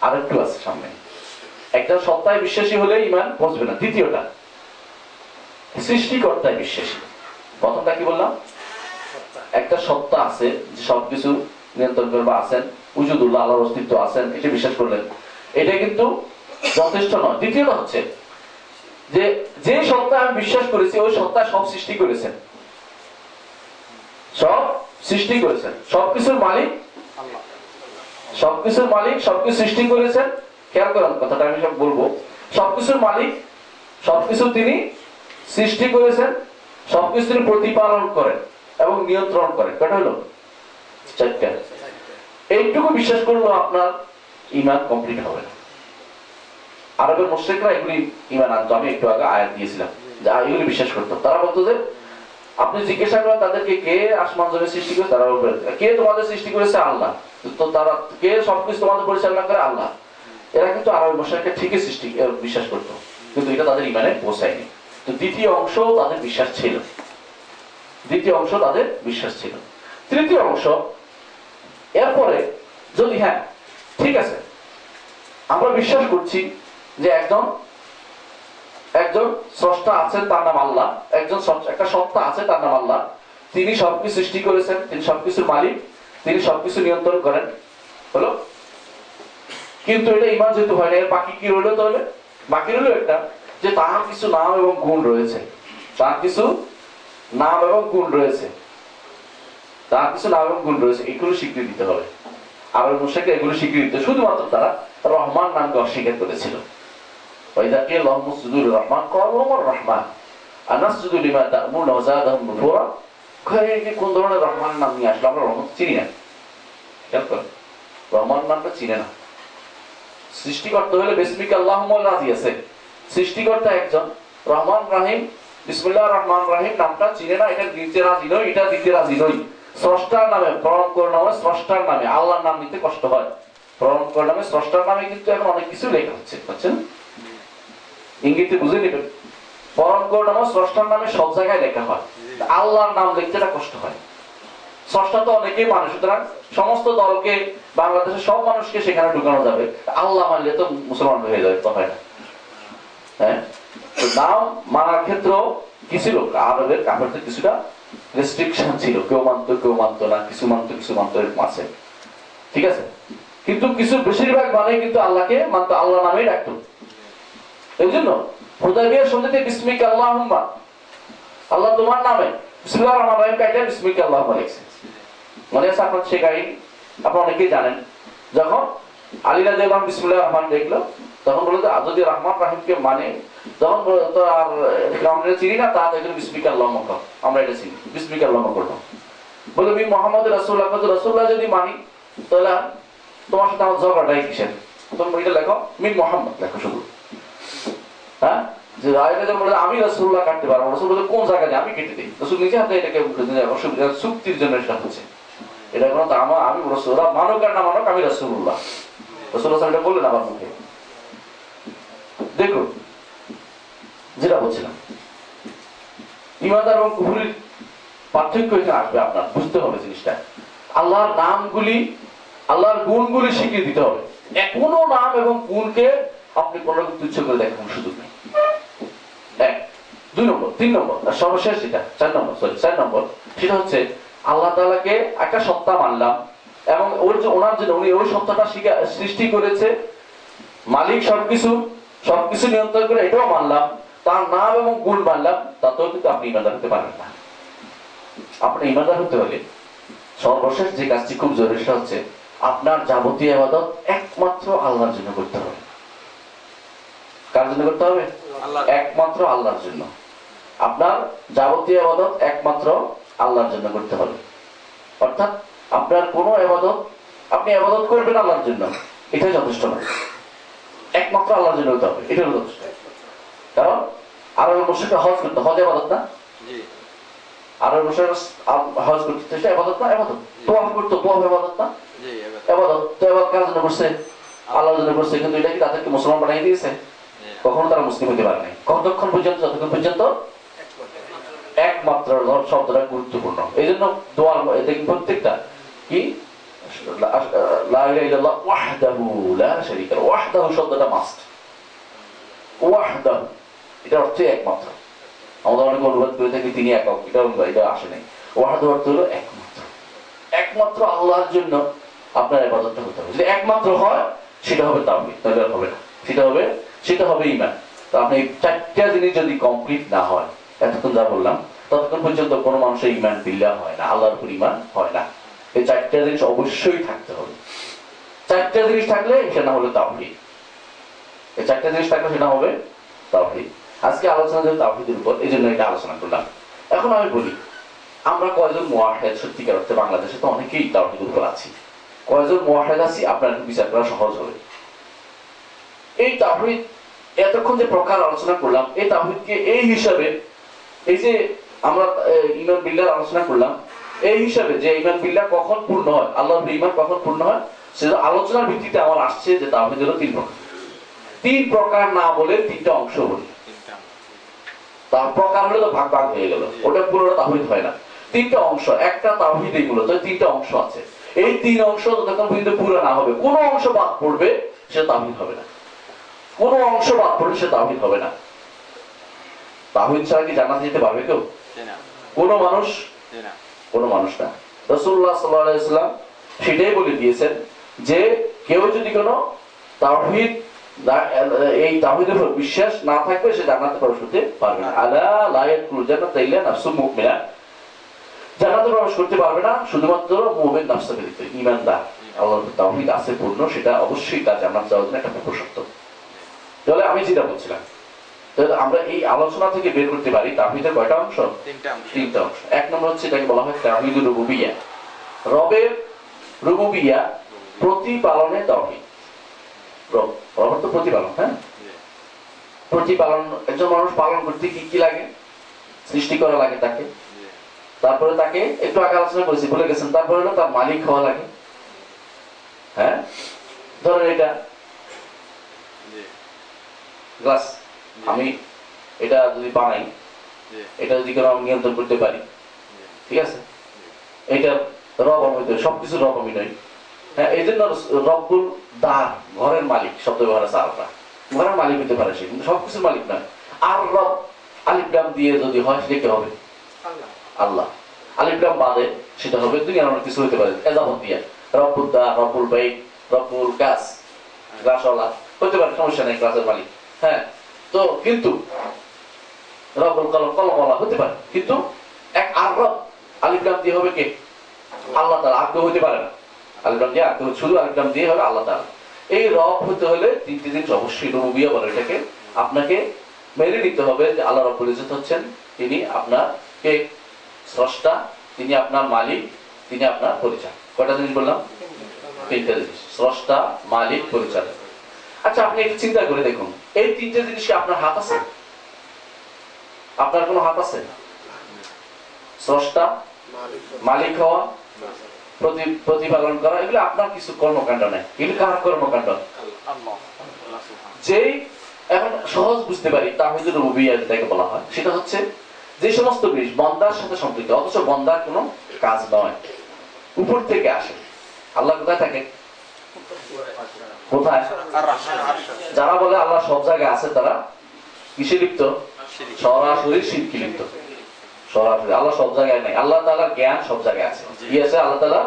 আর একটু আছে সামনে। একজন সত্তায় বিশ্বাসী হলে ইমান পৌঁছবে না। দ্বিতীয়টা, সৃষ্টিকর্তায় বিশ্বাসী। প্রথমটা কি বললাম? একটা সত্তা আছে সবকিছু নিয়ন্ত্রণ করবে আছেন, উজুদুল্লাহ, আল্লাহর অস্তিত্ব আছেন এটা বিশ্বাস করলেন, এটা কিন্তু যথেষ্ট নয়। দ্বিতীয়টা হচ্ছে যে যে সত্তা আমি বিশ্বাস করেছি, ওই সত্তা সব সৃষ্টি করেছেন। সব সৃষ্টি করেছেন। সবকিছুর মালিক সবকিছুর মালিক সবকিছু সৃষ্টি করেছেন খেয়াল করেন, কথাটা আমি সব বলব। সবকিছুর মালিক, সবকিছু তিনি সৃষ্টি করেছেন সবকিছু তিনি প্রতিপালন করেন এবং নিয়ন্ত্রণ করেন। কটা হলো? চারটা। এইটুকু বিশ্বাস করলেও আপনার ইমান কমপ্লিট হবে না। আরবের মুশ্রিকরা এগুলি ইমান আনতো। আমি একটু আগে আয়াত দিয়েছিলাম, যে এগুলি বিশ্বাস করতো। তারা বলতো যে, আপনি জিজ্ঞাসা করেন তাদেরকে কে আসমান জমি সৃষ্টি করে তারা কে তোমাদের সৃষ্টি করেছে? আল্লাহ। তো তারা, কে সবকিছু তোমাদের পরিচালনা করে? আল্লাহ। এরা কিন্তু আরব মশাইকে ঠিকই সৃষ্টি বিশ্বাস করতো। কিন্তু এটা তাদের ইমানে পৌঁছায়নি। তো দ্বিতীয় অংশ তাদের বিশ্বাস ছিল। দ্বিতীয় অংশ তাদের বিশ্বাস ছিল। তৃতীয় অংশ, এরপরে যদি হ্যাঁ ঠিক আছে, আমরা বিশ্বাস করছি যে একজন একজন স্রষ্টা আছেন তার নাম আল্লাহ, একজন একটা সত্তা আছে তার নাম আল্লাহ, তিনি সবকিছু সৃষ্টি করেছেন, তিনি সবকিছুর মালিক, তিনি সবকিছু নিয়ন্ত্রণ করেন। হলো কিন্তু এটা ইমান যেহেতু হয় না এর বাকি কি রইল তাহলে? বাকি রইল একটা, যে তাহার কিছু নাম এবং গুণ রয়েছে। তাহার কিছু নাম এবং গুণ রয়েছে। তাহার কিছু নাম এবং গুণ রয়েছে, এগুলো স্বীকৃতি দিতে হবে। আবার মুসাকে এগুলো স্বীকৃতি দিতে শুধুমাত্র তারা রহমান নামকে অস্বীকার করেছিল। ওইদাকে লহমসুদুর রহমান কমর রহমান। আনাসুদুল ইমা তামুন ওজাদ নুফুরা। কোন ধরনের রহমান নাম নিয়ে আসলো? আমরা রহমান চিনি না। খেয়াল করেন। রহমান নামটা চিনে না। সৃষ্টিকর্তা হলে বেসমিক আল্লাহ রাজি আছে। সৃষ্টিকর্তা একজন। রহমান রাহিম বিসমুল্লাহ রহমান রাহিম নামটা চিনে না, এটা দিতে রাজি নই, এটা দিতে রাজি নই। স্রষ্টার নামে করে নামে স্রষ্টার নামে, আল্লাহর নাম নিতে কষ্ট হয়। করে নামে স্রষ্টার নামে কিন্তু এখন অনেক কিছু লেখা হচ্ছে বুঝছেন? ইঙ্গিতে বুঝে নেবেন। পরম স্রষ্টার নামে সব জায়গায় লেখা হয়। আল্লাহর নাম লিখতে কষ্ট হয়। স্রষ্টা তো অনেকেই মানুষ, সুতরাং সমস্ত দলকে বাংলাদেশের সব মানুষকে সেখানে ঢুকানো যাবে। আল্লাহ মানলে তো মুসলমান হয়ে যাবে তো হয় না। হ্যাঁ? নাম মানার ক্ষেত্রেও কি ছিল? আরবের কাপড়তে কিছুটা রেস্ট্রিকশন ছিল। কেউ মানতো কেউ মানতো না, কিছু মানতো কিছু মানতো, এরকম আছে। ঠিক আছে? কিন্তু কিছু বেশিরভাগ মানে কিন্তু আল্লাহকে মানতো আল্লাহ নামেই ডাকতো। এই জন্য হুদাইবিয়ার সন্ধিতে বিস্মিক আল্লাহুম্মা আল্লাহ তোমার নামে। বিসমিল্লাহির রহমানির রহিম কাইটা বিসমিক আল্লাহুম্মা লিখছে। মনে আছে আপনার সে কাহিনী আপনারা অনেকেই জানেন। যখন আলী রাদিয়াল্লাহু আনহু বিসমিল্লাহির রহমান দেখল তখন বলল যে যদি রহমান রাহিমকে মানে? বলল, তো আর আমরা চিনি না তা দেখল বিসমিক আল্লাহুম্মা কর আমরা এটা চিনি বিসমিক আল্লাহুম্মা করলাম বলে আমি মোহাম্মদ রাসূলুল্লাহ কত রাসূলুল্লাহ যদি মানি তাহলে তোমার সাথে আমার ঝগড়াটাই কিসের? তোমরা এটা লেখো মিন মোহাম্মদ লেখো শুধু। হ্যাঁ? যে আমি রাসূলুল্লাহ কাটতে পারব রাসূল কোন জায়গায় আমি কেটে দিই। রাসূল নিজে হাতে এটাকে অসুবিধা চুক্তির জন্য এটা হচ্ছে এটা কোনো আমার আমি মানক আর না মানক, আমি রাসূলুল্লাহ এটা বললেন আমার মুখে। দেখুন, যেটা বলছিলাম। এবং কুফুরির পার্থক্য এখানে আসবে আপনার, বুঝতে হবে জিনিসটা। আল্লাহর নামগুলি, আল্লাহর গুণগুলি দিতে হবে। কোনো নাম এবং গুণকে আপনি কোনো তুচ্ছ করে দেখার সুযোগ নেই। এক, দুই নম্বর, তিন নম্বর সর্বশেষ যেটা, চার নম্বর সরি চার নম্বর, সেটা হচ্ছে আল্লাহ তালাকে একটা সত্তা মানলাম এবং ওর যে ওনার জন্য উনি ওই সত্তাটা সৃষ্টি করেছে মালিক সবকিছু সবকিছু নিয়ন্ত্রণ করে এটাও মানলাম তার নাম এবং গুণ মানলাম তাতেও কিন্তু আপনি ইমানদার হতে পারবেন না। আপনি ইমানদার হতে হলে সর্বশেষ যে কাজটি খুব জরুরি সেটা হচ্ছে আপনার যাবতীয় আবাদত একমাত্র আল্লাহর জন্য করতে হবে। কার জন্য করতে হবে? একমাত্র আল্লাহর জন্য। আপনার যাবতীয় আবাদত একমাত্র আল্লাহর জন্য করতে হবে অর্থাৎ আপনার কোনো আবাদত আপনি আবাদত করবেন আল্লাহর জন্য। এটাই যথেষ্ট না একমাত্র আল্লাহর জন্য হতে হবে। এটাই যথেষ্ট। কারণ আরবের মুশরিকরা হজ করতে। হজ আবাদত না? আরবের মুশরিকরা হজ করতে সেটা আবাদত না? আবাদত তোয়াফ করতো। তোয়াফ আবাদত না? এবার আবাদত তো আবাদত কার জন্য করছে? আল্লাহর জন্য করছে। কিন্তু এটা কি তাদেরকে মুসলমান বানিয়ে দিয়েছে? জি। কখনো তারা মুসলিম হতে পারে নাই। কতক্ষণ পর্যন্ত? যতক্ষণ পর্যন্ত একমাত্র শব্দটা গুরুত্বপূর্ণ। এই জন্য দোয়ার দেখি প্রত্যেকটা। কি? শব্দটা একমাত্র। অনুবাদ করে থাকি তিনি এটা অর্থ হলো একমাত্র। একমাত্র আল্লাহর জন্য আপনার ইবাদতটা হতে হবে। যদি একমাত্র হয়, সেটা হবে তাওহীদ, তাহলে হবে না। সেটা হবে সেটা হবে ঈমান। তো আপনি চারটা জিনিস যদি কমপ্লিট না হয় এতক্ষণ যা বললাম, ততক্ষণ পর্যন্ত কোনো মানুষের ইমান বিল্লাহ হয় না, আল্লাহর উপর ইমান হয় না। এই চারটা জিনিস অবশ্যই থাকতে হবে। চারটা জিনিস থাকলে সেটা হলো তাওহীদ। এই চারটা জিনিস থাকলে সেটা হবে তাওহীদ। আজকে আলোচনা যেহেতু তাওহীদের উপর, এই জন্য এটা আলোচনা করলাম। এখন আমি বলি, আমরা কয়জন মোয়াহেদ সত্যিকার অর্থে বাংলাদেশে তো অনেকেই তাওহীদের উপর আছি। কয়জন মোয়াহেদ আছি? আপনার বিচার করা সহজ হবে। এই তাওহীদ, এতক্ষণ যে প্রকার আলোচনা করলাম, এই তাওহীদকে এই হিসাবে এই যে আমরা ইমান বিল্লাহ আলোচনা করলাম, এই হিসাবে যে ইমান বিল্লাহ কখন পূর্ণ হয়, আল্লাহর ইমান কখন পূর্ণ হয়, সেটা আলোচনার ভিত্তিতে আমার আসছে যে তাওহীদ হলো তিন প্রকার। তিন প্রকার না বলে তিনটা অংশ বলি। তিনটা তা প্রকার হলে তো ভাগ ভাগ হয়ে গেল। ওটা পুরোটা তাহিদ হয় না। তিনটা অংশ, একটা তাহিদ এগুলো তো তিনটা অংশ আছে। এই তিন অংশ যতক্ষণ পর্যন্ত পুরো না হবে, কোনো অংশ বাদ পড়বে, সে তাহিদ হবে না। কোনো অংশ বাদ পড়বে সেটা তাহিদ হবে না। তাহিদ ছাড়া কি জান্নাতে যেতে পারবে কেউ? কোনো মানুষ? কোনো মানুষ না। রসুল্লাহ সাল্লাম সেটাই বলে দিয়েছেন যে কেউ যদি কোনো তাহিদ এই তাহিদের উপর বিশ্বাস না থাকবে সে জান্নাতে প্রবেশ করতে পারবে না। আলা লায়াত কুল জান্নাত ইল্লা নাফসুল মুমিনা। জান্নাতে প্রবেশ করতে পারবে না শুধুমাত্র মুমিন নাফসা ব্যতীত ঈমানদার। আল্লাহর তাওহীদ আছে পূর্ণ সেটা অবশ্যই তার জান্নাত যাওয়ার জন্য একটা প্রশস্ত। তাহলে আমি যেটা বলছিলাম তাহলে আমরা এই আলোচনা থেকে বের করতে পারি তাওহীদের কয়টা অংশ? তিনটা অংশ। এক নম্বর হচ্ছে এটাকে বলা হয় তাহিদুর রুবুবিয়া। রবের রুবুবিয়া প্রতিপালনে তাহিদ। রব রবের তো প্রতিপালন হ্যাঁ? প্রতিপালন একজন মানুষ পালন করতে কি কি লাগে? সৃষ্টি করা লাগে তাকে। তারপরে তাকে একটু আগে আলোচনা করেছি ভুলে গেছেন। তারপরে হলো তার মালিক হওয়া লাগে। হ্যাঁ? ধরেন এটা। গ্লাস। আমি এটা যদি বানাই এটা যদি কোনো আমি নিয়ন্ত্রণ করতে পারি ঠিক আছে? এটা রব আমি সবকিছু রব আমি নই হ্যাঁ এই জন্য রব্বুল দার ঘরের মালিক শব্দ ব্যবহার আছে আররা ঘরের মালিক হতে পারে সে কিন্তু সবকিছুর মালিক নয় আর রব আলিফলাম দিয়ে যদি হয় সেটা কি হবে? আল্লাহ। আলিফলাম বাদে সেটা হবে দুনিয়ার অনেক কিছু হতে পারে। এজাবত দিয়ে। রব্বুল দা রব্বুল বাইক রব্বুল গাছ গাছওয়ালা হতে পারে সমস্যা নেই গাছের মালিক। হ্যাঁ তো কিন্তু রব্বুল কলম কলমওয়ালা হতে পারে। কিন্তু এক আর রব দিয়ে হবে কে? আল্লাহ তালা আগ্রহ হতে পারে না। আলিফলাম দিয়ে আগ্রহ শুধু আলিফলাম দিয়ে হবে আল্লাহ তালা এই রব হতে হলে তিনটি জিনিস অবশ্যই রুবিয়া বলে এটাকে। আপনাকে মেনে নিতে হবে যে আল্লাহ রব্বুল ইজ্জত হচ্ছেন। তিনি আপনার কে? স্রষ্টা। তিনি আপনার মালিক। তিনি আপনার পরিচালক। কয়টা জিনিস বললাম? তিনটা জিনিস। স্রষ্টা, মালিক, পরিচালক। আচ্ছা আপনি একটু চিন্তা করে দেখুন। এই তিনটে জিনিস কি আপনার হাত আছে? আপনার কোনো হাত আছে? স্রষ্টা, মালিক হওয়া প্রতিপালন করা, এগুলো আপনার কিছু কর্মকাণ্ড নেই। এগুলো কার কর্মকাণ্ড? যেই, এখন সহজ বুঝতে পারি তাহিদুর রুবিয়া যেটাকে বলা হয়। সেটা হচ্ছে, যে সমস্ত জিনিস বন্দার সাথে সম্পৃক্ত, অথচ বন্দার কোনো কাজ নয়। উপর থেকে আসে। আল্লাহ কোথায় থাকে? কোথায়? যারা বলে আল্লাহ সব জায়গায় আছে তারা কিসে লিপ্ত? সরাসরি শিরকি লিপ্ত। সরাসরি আল্লাহ সব জায়গায় নাই। আল্লাহ তাআলার জ্ঞান সব জায়গায় আছে। কি আছে? আল্লাহ তাআলা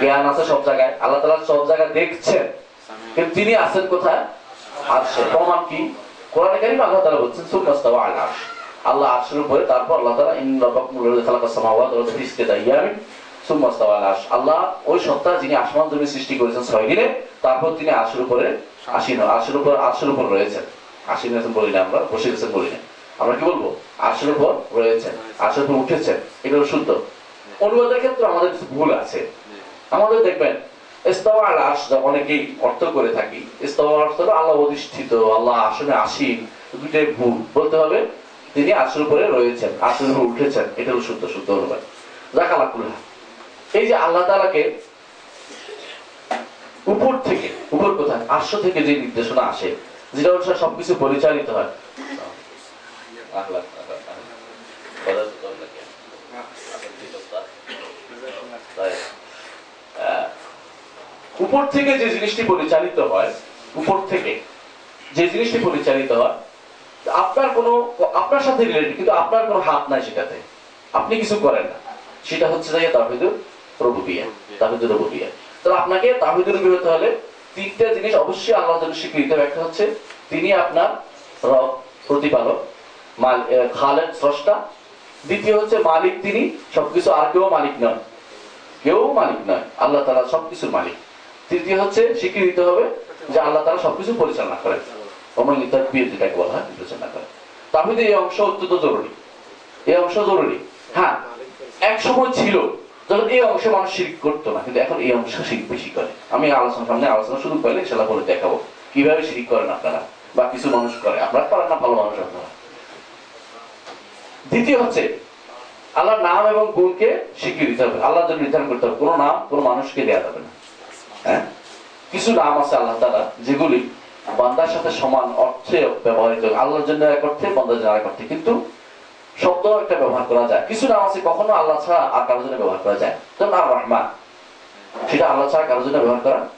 জ্ঞান আছে সব জায়গায়। আল্লাহ তাআলা সব জায়গায় দেখছেন। কিন্তু তিনি আছেন কোথায়? আরশে প্রমাণ কি? কোরআনে কারীম আল্লাহ তাআলা বলছেন আলা আরশ। আল্লাহ আরশের উপরে তারপর আল্লাহ তাআলা ইন রাব্বাকুম আল্লাযী খালাকাস সামাওয়াতি ওয়াল আরদা ফি সিত্তাতি আইয়ামিন সুবহানাহু আলা আরশ। আল্লাহ ওই সত্তা যিনি আসমান জমি সৃষ্টি করেছেন ছয় দিনে তারপর তিনি আরশের উপরে আসীন আরশের উপর আরশের উপর রয়েছেন। আসীন আছেন বলি না আমরা, বসে গেছেন বলি না। আমরা কি বলব? আরশের উপর রয়েছেন আরশের উপর উঠেছেন, এটা শুদ্ধ। অনুবাদের ক্ষেত্রে আমাদের ভুল আছে। আমাদের দেখবেন অনেকেই অর্থ করে থাকি, ইস্তাওয়া অর্থ হলো আল্লাহ অধিষ্ঠিত, আল্লাহ আসনে আসীন দুইটাই ভুল। বলতে হবে, তিনি আসল উপরে রয়েছেন আসল উপরে উঠেছেন, এটা হলো শুদ্ধ শুদ্ধ অনুবাদ। জাকালাকুল্লাহ। এই যে আল্লাহ তাআলাকে উপর থেকে, উপর কোথায়? আশ্ব থেকে যে নির্দেশনা আসে, যেটা অনুসারে সবকিছু পরিচালিত হয়। উপর থেকে যে জিনিসটি পরিচালিত হয়, উপর থেকে যে জিনিসটি পরিচালিত হয়, আপনার কোনো, আপনার সাথে রিলেটেড কিন্তু আপনার কোনো হাত নাই সেটাতে। আপনি কিছু করেন না। সেটা হচ্ছে যে তাহিদুর রবুবিয়া তাহিদুর রবুবিয়া। তাহলে আপনাকে তাহিদুর রবি হতে হলে তিনটা জিনিস অবশ্যই আল্লাহর জন্য স্বীকৃত হবে। একটা হচ্ছে। তিনি আপনার রব, প্রতিপালক, মাল খালেদ, স্রষ্টা। দ্বিতীয় হচ্ছে মালিক তিনি, সবকিছু আর কেউ মালিক নয় কেউ মালিক নয়, আল্লাহ তালা সবকিছুর মালিক। তৃতীয় হচ্ছে স্বীকৃতি দিতে হবে যে আল্লাহ তালা সবকিছু পরিচালনা করেন। অমল তাকবীর যেটাকে বলা হয় পরিচালনা করেন। তাহলে এই অংশ অত্যন্ত জরুরি। এই অংশ জরুরি। হ্যাঁ এক সময় ছিল। যখন এই অংশে মানুষ শিরিক করতো না, কিন্তু এখন এই অংশ শিরিক বেশি করে। আমি আলোচনা সামনে আলোচনা শুরু করলে ইনশাল্লাহ বলে দেখাবো। কীভাবে শিরিক করেন আপনারা? বা কিছু মানুষ করে। আপনারা পারেন না, ভালো মানুষ আপনারা। দ্বিতীয় হচ্ছে, আল্লাহর নাম এবং গুণকে স্বীকৃতি দিতে হবে। আল্লাহর জন্য নির্ধারণ করতে হবে। কোনো নাম কোনো মানুষকে দেওয়া যাবে না। হ্যাঁ? কিছু নাম আছে আল্লাহ তারা যেগুলি বান্দার সাথে সমান অর্থে ব্যবহৃত। আল্লাহর জন্য এক অর্থে, বান্দার জন্য এক অর্থে। কিন্তু শব্দ একটা ব্যবহার করা যায়। কিছু নাম আছে কখনো আল্লাহ ছাড়া আর কারোর জন্য ব্যবহার করা যায়। যেমন আর রহমান সেটা আল্লাহ ছাড়া কারোর জন্য ব্যবহার করা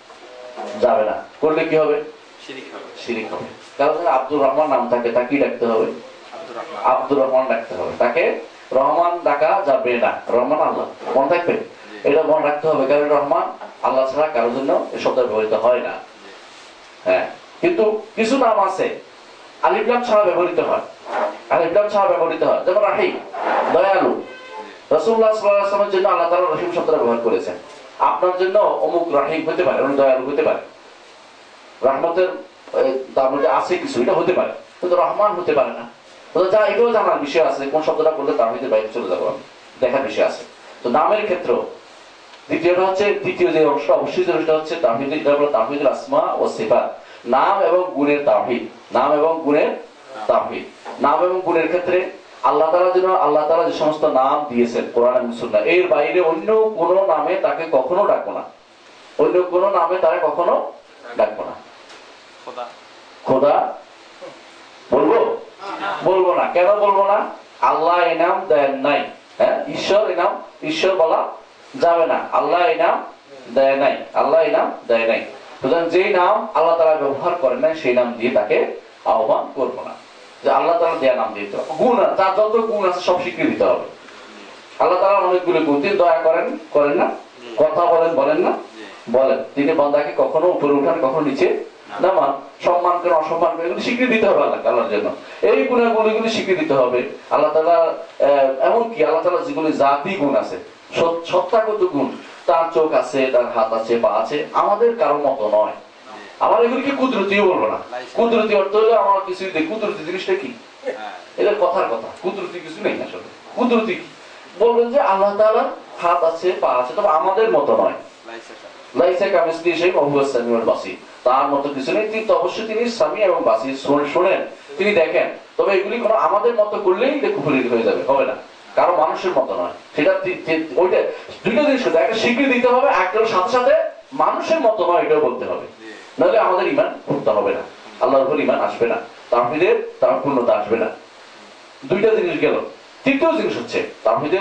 যাবে না। করলে কি হবে? শিরিক হবে। কারণ আব্দুর রহমান নাম থাকে তাকেই ডাকতে হবে। আব্দুর রহমান। ডাকতে হবে। তাকে রহমান ডাকা যাবে না। রহমান আল্লাহ। মনে থাকবে? এটা মনে রাখতে হবে। কারণ রহমান আল্লাহ ছাড়া কারোর জন্য এই শব্দ ব্যবহৃত হয় না। হ্যাঁ। কিন্তু কিছু নাম আছে। আলিফলাম ছাড়া ব্যবহৃত হয়। আলিফলাম ছাড়া ব্যবহৃত হয়। যেমন রাহিম, দয়ালু। রসুল্লাহ জন্য আল্লাহ তালা ব্যবহার করেছেন। আপনার জন্য অমুক রাহিম হতে পারে দয়ালু হতে পারে। তার মধ্যে আছে কিছু, এটা হতে পারে। কিন্তু রহমান হতে পারে না। যা এটাও জানার বিষয় আছে, কোন শব্দটা তার বাইরে চলে যাব, দেখার বিষয় আছে। তো নামের ক্ষেত্র, দ্বিতীয়টা হচ্ছে, দ্বিতীয় যে অংশ, অবশ্যই যে অংশটা হচ্ছে তাহিদ এটা আসমা ও সিফাত। নাম এবং গুণের তাহিদ নাম এবং গুণের তাহিদ নাম এবং গুণের ক্ষেত্রে আল্লাহ তাআলা যেন আল্লাহ তাআলা যে সমস্ত নাম দিয়েছেন কোরআন এবং এর বাইরে অন্য কোন নামে তাকে কখনো ডাকবো না। অন্য কোন নামে তারা কখনো ডাকবো না। খোদা। বলব? বলব না। কেন বলব না? আল্লাহ ইনাম দেন নাই। হ্যাঁ? ঈশ্বর ইনাম ঈশ্বর বলা যাবে না। আল্লাহ ইনাম দেয় নাই। আল্লাহ ইনাম দেয় নাই। সুতরাং যেই নাম আল্লাহ তারা ব্যবহার করেন নাই সেই নাম দিয়ে তাকে আহ্বান করব না। যে আল্লাহ তালা দেয়া নাম দিতে হবে। গুণ তার যত গুণ আছে সব স্বীকৃতি দিতে হবে। আল্লাহ তারা অনেকগুলো গুণ তিনি দয়া করেন করেন না? কথা বলেন বলেন না? বলেন। তিনি বান্দাকে কখনো উপরে উঠান কখনো নিচে নামান সম্মান করে অসম্মান করে এগুলো স্বীকৃতি দিতে হবে আল্লাহ আল্লাহর জন্য। এই গুণাগুলিগুলি স্বীকৃতি দিতে হবে। আল্লাহ তালা এমন কি আল্লাহ তালা যেগুলি জাতি গুণ আছে। সত্তাগত গুণ। তার চোখ আছে তার হাত আছে পা আছে আমাদের কারও মতো নয়। আবার এগুলিকে কুদরতিও বলব না। কুদরতি অর্থ হলো আমার দেখ কুদরতি জিনিসটা কি? এটা কথার কথা। কুদরতি কিছু নেই আসলে। কুদরতি কি? বলবেন যে আল্লাহ তাআলার হাত আছে, পা আছে, তবে আমাদের মতো নয়। তার মতো কিছু নেই। তিনি অবশ্যই তিনি সামি এবং শোন- শোনেন। তিনি দেখেন। তবে এগুলি কোনো আমাদের মতো করলেই এটা কুফুরি হয়ে যাবে। হবে না। কারও মানুষের মতো নয়। সেটা ওইটা দুইটা জিনিস একটা স্বীকৃতি দিতে হবে একটার সাথে সাথে মানুষের মতো নয়, এটাও বলতে হবে। নাহলে আমাদের ইমান পূর্ণতা হবে না। আল্লাহর উপর ইমান আসবে না। তাহিদের তার পূর্ণতা আসবে না। দুইটা জিনিস গেল। তৃতীয় জিনিস হচ্ছে তাহিদের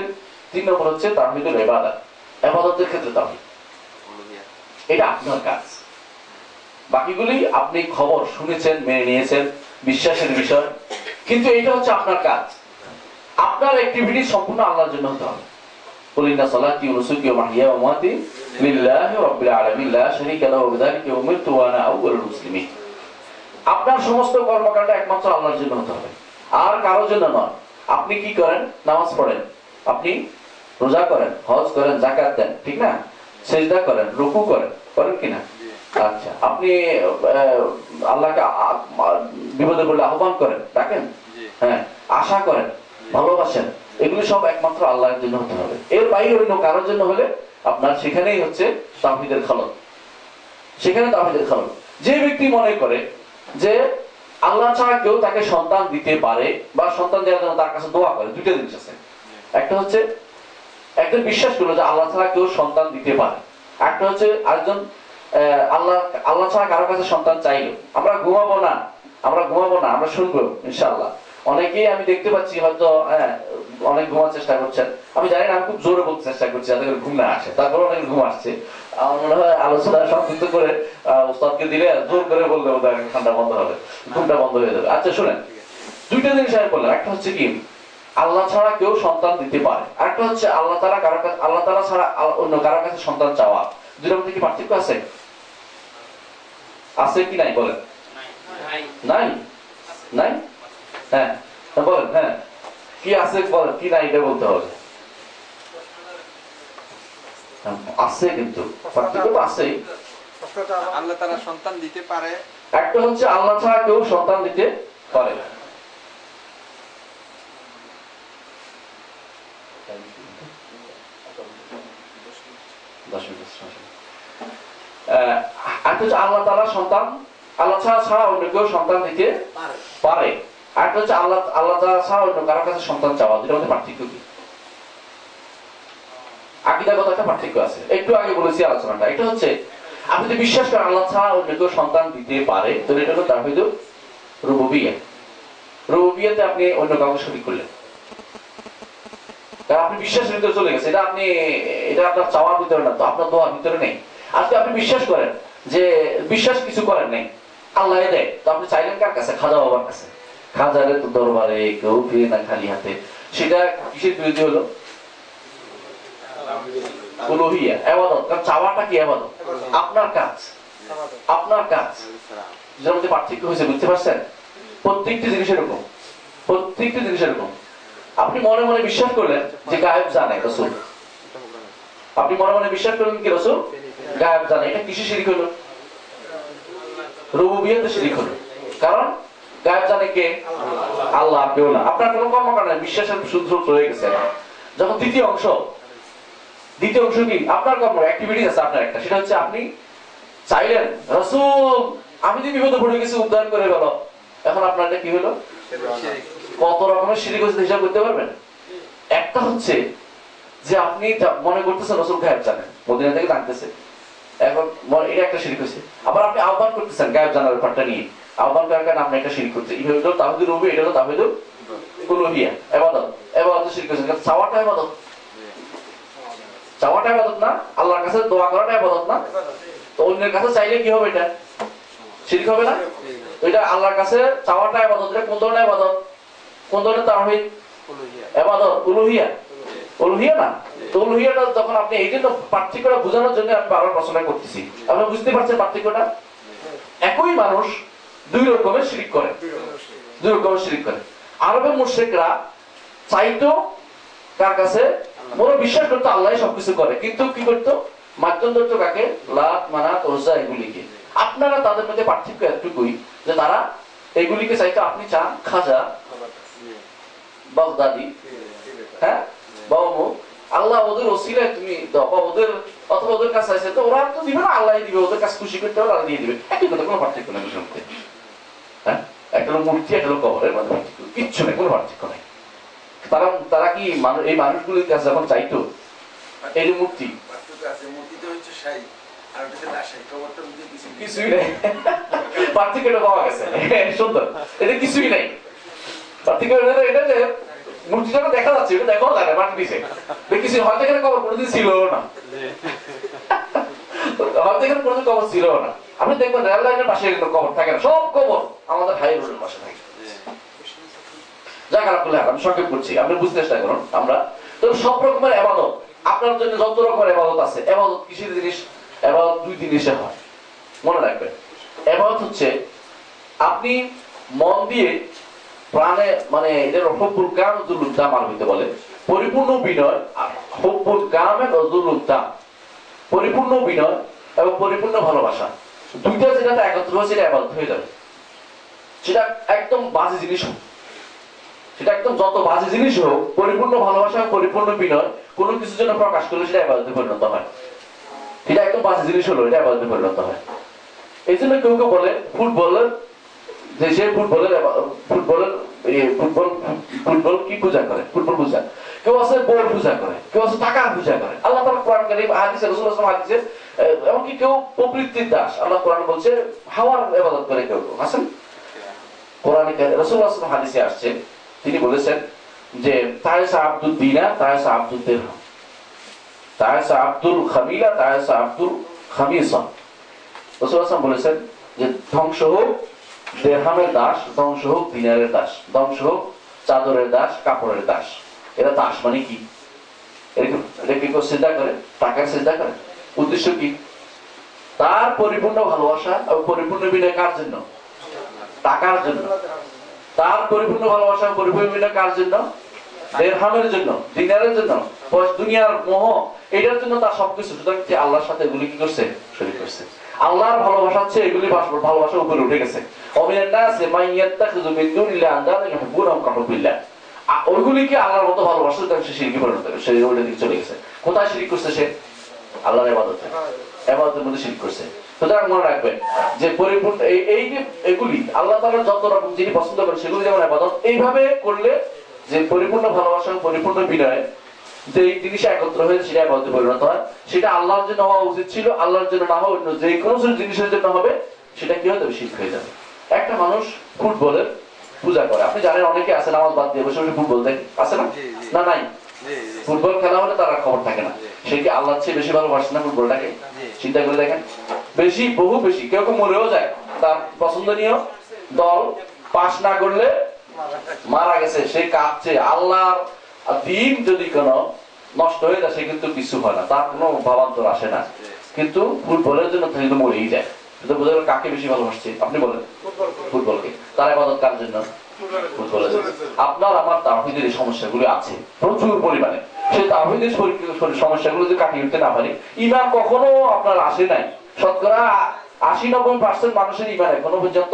তিন নম্বর হচ্ছে তাহিদের এবাদা এবাদতের ক্ষেত্রে তাহমিদ এটা আপনার কাজ। বাকিগুলি আপনি খবর শুনেছেন, মেনে নিয়েছেন, বিশ্বাসের বিষয়। কিন্তু এটা হচ্ছে আপনার কাজ। আপনার অ্যাক্টিভিটি সম্পূর্ণ আল্লাহর জন্য হতে হবে। বলিনা সালাতি অনুসুকি ও মাহিয়া ও মাতি بسم الله رب العالمين لا شريك له وبذلك امرت وانا اول المسلمين আপনার সমস্ত কর্মকাণ্ড একমাত্র আল্লাহর জন্য হতে হবে। আর কারোর জন্য নয়। আপনি কি করেন? নামাজ পড়েন। আপনি রোজা করেন হজ করেন জাকাত দেন ঠিক না? সেজদা করেন রুকু করেন করেন কিনা আচ্ছা আপনি আল্লাহকে বিপদে বলে আহ্বান করেন ডাকেন? হ্যাঁ আশা করেন ভালোবাসেন এগুলি সব একমাত্র আল্লাহর জন্য হতে হবে। এর বাইরে অন্য কারোর জন্য হলে আপনার সেখানেই হচ্ছে তাহিদের খলত সেখানে তাহিদের খালন যে ব্যক্তি মনে করে যে আল্লাহ ছাড়া কেউ তাকে সন্তান দিতে পারে বা সন্তান দেওয়ার জন্য তার কাছে দোয়া করে, দুইটা জিনিস আছে। একটা হচ্ছে, একজন বিশ্বাস করল যে আল্লাহ ছাড়া কেউ সন্তান দিতে পারে। একটা হচ্ছে আরেকজন আল্লাহ আল্লাহ ছাড়া কারও কাছে সন্তান চাইলো। আমরা ঘুমাবো না, আমরা ঘুমাবো না, আমরা শুনব ইনশাআল্লাহ। অনেকেই আমি দেখতে পাচ্ছি হয়তো হ্যাঁ অনেক ঘুমার চেষ্টা করছেন। আমি জানি না আমি খুব জোরে বলতে চেষ্টা করছি যাতে ঘুম না আসে। তারপরে অনেক ঘুম আসছে। মনে হয় আলোচনা সংযুক্ত করে আহ, ওস্তাদকে দিলে জোর করে বললে বোধ ঠান্ডা বন্ধ হবে। ঘুমটা বন্ধ হয়ে যাবে। আচ্ছা শুনেন। দুইটা জিনিস আমি বললাম। একটা হচ্ছে কি আল্লাহ ছাড়া কেউ সন্তান দিতে পারে। আরেকটা হচ্ছে আল্লাহ তারা কারও কাছে আল্লাহ তারা ছাড়া অন্য কারও কাছে সন্তান চাওয়া। দুটোর মধ্যে কি পার্থক্য আছে? আছে কি নাই বলেন? নাই? নাই? হ্যাঁ বলেন হ্যাঁ। কি আছে বলেন কি নাই এটা বলতে হবে। আছে কিন্তু পার্থক্য তো আছেই। আল্লাহ তারা সন্তান দিতে পারে। একটা হচ্ছে আল্লাহ ছাড়া কেউ সন্তান দিতে পারে না। আল্লাহ তাআলা সন্তান। আল্লাহ ছাড়া ছাড়া অন্য কেউ সন্তান দিতে পারে। একটা হচ্ছে আল্লাহ আল্লাহ তাআলা ছাড়া অন্য কারোর কাছে সন্তান চাওয়া দুটোর মধ্যে পার্থক্য কি? আকিদাগত একটা পার্থক্য আছে। একটু আগে বলেছি আলোচনাটা। এটা হচ্ছে, আপনি যদি বিশ্বাস করেন আল্লাহ ছাড়া অন্য কেউ সন্তান দিতে পারে, তাহলে এটা হলো তার হয়তো রুবুবিয়া রুবুবিয়াতে আপনি অন্য কাউকে শরীক করলেন। আপনি বিশ্বাসের ভিতরে চলে গেছে এটা আপনি, এটা আপনার চাওয়ার ভিতরে না, তো আপনার দোয়ার ভিতরে নেই। আজকে আপনি বিশ্বাস করেন যে, বিশ্বাস কিছু করেন নাই। আল্লাহ দেয়। তো আপনি চাইলেন কার কাছে? খাজা বাবার কাছে। খাজারে তো দরবারে কেউ ফিরে না খালি হাতে। সেটা কিসের বিরোধী হলো? আপনি মনে মনে বিশ্বাস করলেন যে গায়েব জানে রসুল। আপনি মনে মনে বিশ্বাস করলেন কি রসুল? গায়েব জানে। এটা কিসে শিরিক হলো? রুবুবিয়াতে শিরিক হলো। কারণ গায়েব জানে কে? আল্লাহ কেউ না। আপনার কোনো কর্মকাণ্ড বিশ্বাসের সূত্র রয়ে গেছে যখন দ্বিতীয় অংশ দ্বিতীয় অংশ কি? আপনার কর্ম অ্যাক্টিভিটি আছে আপনার একটা। সেটা হচ্ছে আপনি চাইলেন, রসুল, আমি যে বিপদে পড়ে গেছি, উদ্ধার করে গেল এখন আপনার কি হলো? কত রকমের শিরিক হচ্ছে হিসাব করতে পারবেন? একটা হচ্ছে যে আপনি মনে করতেছেন, রসুল গায়েব জানেন মদিনা থেকে জানতেছে। এখন এটা একটা শিরিক হয়েছে। আবার আপনি আহ্বান করতেছেন গায়েব জানার ব্যাপারটা নিয়ে। একটা শিরিক করছে। রবি, এটা এবাদত এবাদত শিরিক এবাদত। এবাদত না? আল্লাহর কাছে দোয়া করাটা এবাদত না? তো অন্যের কাছে চাইলে কি হবে এটা? শিরিক হবে না? এটা আল্লাহর কাছে চাওয়াটা এবাদত। এটা কোন ধরনের এবাদত? কোন ধরনের উলুহিয়া। এবাদত, উলুহিয়া। উলুহিয়া না? তো উলুহিয়াটা যখন আপনি এই জন্য পার্থক্যটা বোঝানোর জন্য আমি বারবার প্রশ্নটা করতেছি। আপনি বুঝতে পারছেন পার্থক্যটা? একই মানুষ দুই রকমের শিরিক করে। দুই রকমের শিরিক করে। আরবের মুশরিকরা চাইতো কার কাছে? মোর বিশ্বাস করতো আল্লাহ সবকিছু করে। কিন্তু কি করতো? মাধ্যম ধরতো কাকে? লাত মানাত ওজা এগুলিকে। আপনারা তাদের মধ্যে পার্থক্য এতটুকুই যে তারা এগুলিকে চাইতো আপনি চান খাজা, বাগদাদি হ্যাঁ? বা অমুক। আল্লাহ ওদের ওসিলায় তুমি দাও, বা ওদের, অথবা ওদের কাছে আছে তো ওরা তো দিবে না আল্লাহ দিবে, ওদের কাছে খুশি করতে হলে আল্লাহ দিয়ে দিবে। একই কথা, কোনো পার্থক্য নেই হ্যাঁ? একটা হলো মূর্তি একটা হলো কবরের মধ্যে কিচ্ছু নেই কোনো পার্থক্য নেই। তারা তারা কি এই মানুষগুলির কাছে যখন চাইতো এই যে। কিছুই নেই। পার্থক্যটা পাওয়া গেছে। সুন্দর। এটা কিছুই নেই। পার্থক্য এটা এটা যে মূর্তিটা তো দেখা যাচ্ছে এটা দেখাও যায় না মাটি নিচে। দেখছি হয়তো এখানে কবর কোনোদিন ছিল না। কবর ছিল না। আপনি দেখবেন রেল লাইনের পাশে কিন্তু কবর থাকে না। সব কবর আমাদের হাই রোডের পাশে থাকে। আমি করছি। আপনি বুঝতে চেষ্টা করুন, আমরা। তো সব রকমের এবাদত আপনার জন্য যত রকমের এবাদত আছে এবাদত কিসের জিনিস এবাদত দুই জিনিসে হয়। মনে রাখবেন এবাদত হচ্ছে আপনি মন দিয়ে প্রাণে মানে এদের হব্বুল কাম জুলুদ্দাম আরবিতে বলে। পরিপূর্ণ বিনয় আর হব্বুল কামে পরিপূর্ণ বিনয় এবং পরিপূর্ণ ভালোবাসা। দুইটা যেটাতে একত্র হয়, সেটা এবাদত হয়ে যাবে। সেটা একদম বাজে জিনিস হোক। সেটা একদম যত বাজে জিনিস হোক, পরিপূর্ণ ভালোবাসা পরিপূর্ণ বিনয় কোনো কিছুর জন্য প্রকাশ করলে সেটা এবাদতে পরিণত হয়। এটা একদম বাজে জিনিস হলো এটা এবাদতে পরিণত হয়। এই জন্য কেউ কেউ বলে, ফুটবলের যে সে ফুটবলের ফুটবলের ফুটবল ফুটবল কি পূজা করে? ফুটবল পূজা। কেউ আছে বল পূজা করে, কেউ আছে টাকার পূজা করে। আল্লাহ তাআলা কোরআন কারীম, হাদিসে আলাইহি হাদিসে এমনকি কেউ প্রবৃত্তির দাস, আল্লাহ কোরআন বলছে হাওয়ার ইবাদত করে কেউ কেউ। আছেন কোরআনে সাল্লাল্লাহু আলাইহি হাদিসে আসছে তিনি বলেছেন যে, তায়েসা আব্দুল দিনা, তায়েসা আব্দুল দিরহাম তায়েসা আব্দুল খামিলা, তায়েসা আব্দুল খামিসা। রসুল সাল্লাল্লাহু বলেছেন যে, ধ্বংস হোক দেহামের দাস, ধ্বংস হোক দিনারের দাস, ধ্বংস হোক চাদরের দাস, কাপড়ের দাস। এরা দাস মানে কি? চিন্তা করে? টাকার চিন্তা করে? উদ্দেশ্য কি? তার পরিপূর্ণ ভালোবাসা এবং পরিপূর্ণ বিনয় কার জন্য? টাকার জন্য। তার পরিপূর্ণ ভালোবাসা পরিপূর্ণ বিনয় কার জন্য? দেড়হামের জন্য, দিনারের জন্য দুনিয়ার মোহ, এটার জন্য তার সবকিছু। সুতরাং আল্লাহর সাথে এগুলি কি করছে? শরীর করছে। আল্লাহর ভালোবাসা হচ্ছে এগুলি ভালোবাসা উপরে উঠে গেছে। অমিনান নাসে মান ইয়াত্তাখিযু মিন দুনিল্লাহি আনদাদা ইউহিব্বুনাহুম কাহুবিল্লাহ। ওইগুলিকে আল্লাহর মতো ভালোবাসা? সুতরাং সে শিরকে পরিণত সে ওইটা দিকে চলে গেছে। কোথায় শিরিক করছে সে? আল্লাহর ইবাদতে। ইবাদতের মধ্যে শিরক করছে। সুতরাং মনে রাখবেন যে পরিপূর্ণ এই যে এগুলি, আল্লাহ যত রকম যিনি পছন্দ করেন সেগুলি যেমন ইবাদত, এইভাবে করলে যে পরিপূর্ণ ভালোবাসা, পরিপূর্ণ বিনয়, যে জিনিস একত্র হয়ে সেটা ইবাদতে পরিণত হয়, সেটা আল্লাহর জন্য হওয়া উচিত ছিল, আল্লাহর জন্য না হওয়া অন্য যে কোনো জিনিসের জন্য হবে, সেটা কি হয়ে যাবে? শিরক হয়ে যাবে। একটা মানুষ ফুটবলের পূজা করে। আপনি জানেন অনেকে আছে নামাজ বাদ দিয়ে বসে বসে ফুটবল দেখে। আছে না। না নাই? ফুটবল খেলা হলে তার খবর থাকে না। সে কি আল্লাহর চেয়ে বেশি ভালোবাসে না ফুটবলটাকে? চিন্তা করে দেখেন। বেশি বহু বেশি। কেউ কেউ মরেও যায়। তার পছন্দনীয় দল পাস না করলে মারা গেছে। সে কাঁপছে। আল্লাহর দিন যদি কোনো নষ্ট হয়ে যায় সে কিন্তু কিছু হয় না। তার কোনো ভাবান্তর আসে না। কিন্তু ফুটবলের জন্য কিন্তু মরেই যায়। বোঝা গেল কাকে বেশি ভালোবাসছে। আপনি বলেন। ফুটবলকে। তার আবাদত কার জন্য? আপনার, আমার তাহিদের এই সমস্যাগুলো আছে, প্রচুর পরিমাণে। সেই তাহিদের সমস্যাগুলো যদি কাটিয়ে উঠতে না পারি ইমান কখনো আপনার আসে নাই। শতকরা আশি নব্বই পার্সেন্ট মানুষের ইমান এখনও পর্যন্ত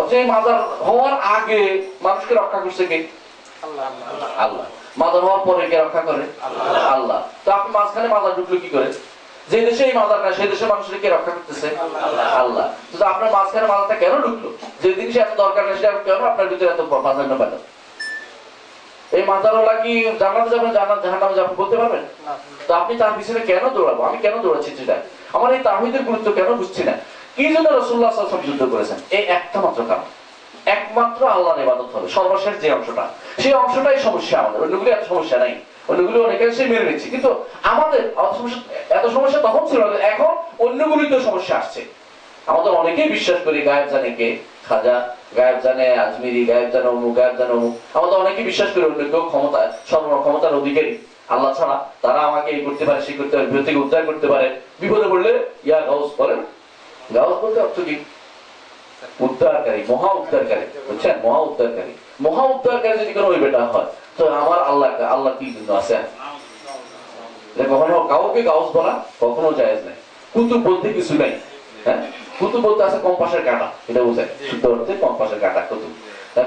অথচ মাজার হওয়ার আগে মানুষকে রক্ষা করছে কে? আল্লাহ। মাজার হওয়ার পরে কে রক্ষা করে? আল্লাহ। তো আপনি মাঝখানে মাজার ঢুকলো কি করে? যে দেশে এই মাজার না সেই দেশের মানুষের কে রক্ষা করতেছে? আল্লাহ। তো আপনার মাঝখানে মাজারটা কেন ঢুকলো? যে জিনিস এত দরকার নেই সেটা কেন আপনার ভিতরে এত পেল? এই মাজারওয়ালা কি জান্নাতে যাবেন জান্নাত জাহান্নামে যাবেন বলতে পারবেন? তো আপনি তার পিছনে কেন দৌড়াবো? আমি কেন দৌড়াচ্ছি সেটা? আমার এই তাহিদের গুরুত্ব কেন বুঝছি না? কি জন্য রসুল্লাহ সাল্লাম যুদ্ধ করেছেন। এই একটা মাত্র কারণ। একমাত্র আল্লাহর ইবাদত হবে। সর্বশেষ যে অংশটা, সেই অংশটাই সমস্যা আমাদের। অন্যগুলি এত সমস্যা নাই। অন্যগুলি অনেকে কিন্তু আমাদের এত সমস্যা তখন ছিল না, এখন সমস্যা আসছে। আমাদের অনেকেই বিশ্বাস করি গায়েব জানে কে? খাজা, গায়েব জানে আজমিরি, গায়েব জানে অমুক, গায়েব জানে অমুক। আমাদের অনেকেই বিশ্বাস করি অন্য কেউ ক্ষমতা সর্ব ক্ষমতার অধিকারী। আল্লাহ ছাড়া তারা আমাকে এই করতে পারে, সে করতে পারে, বিপদ থেকে উদ্ধার করতে পারে। বিপদে পড়লে, ইয়া গাউস বলেন গাউস বলতে অর্থ কি? উদ্ধারকারী, মহা উদ্ধারকারী। বুঝছেন? মহা উদ্ধারকারী। মহা উদ্ধারকারী যদি কোনো বেটা হয়, তো আমার আল্লাহ আল্লাহ কি জন্য আছে? কখনো কাউকে গাউস বলা কখনো জায়েজ নাই। কুতুব বলতে কিছু নাই। হ্যাঁ? কুতুব বলতে আছে কম্পাসের কাটা। এটা বোঝায় শুদ্ধ অর্থে কম্পাসের কাটা, কুতুব।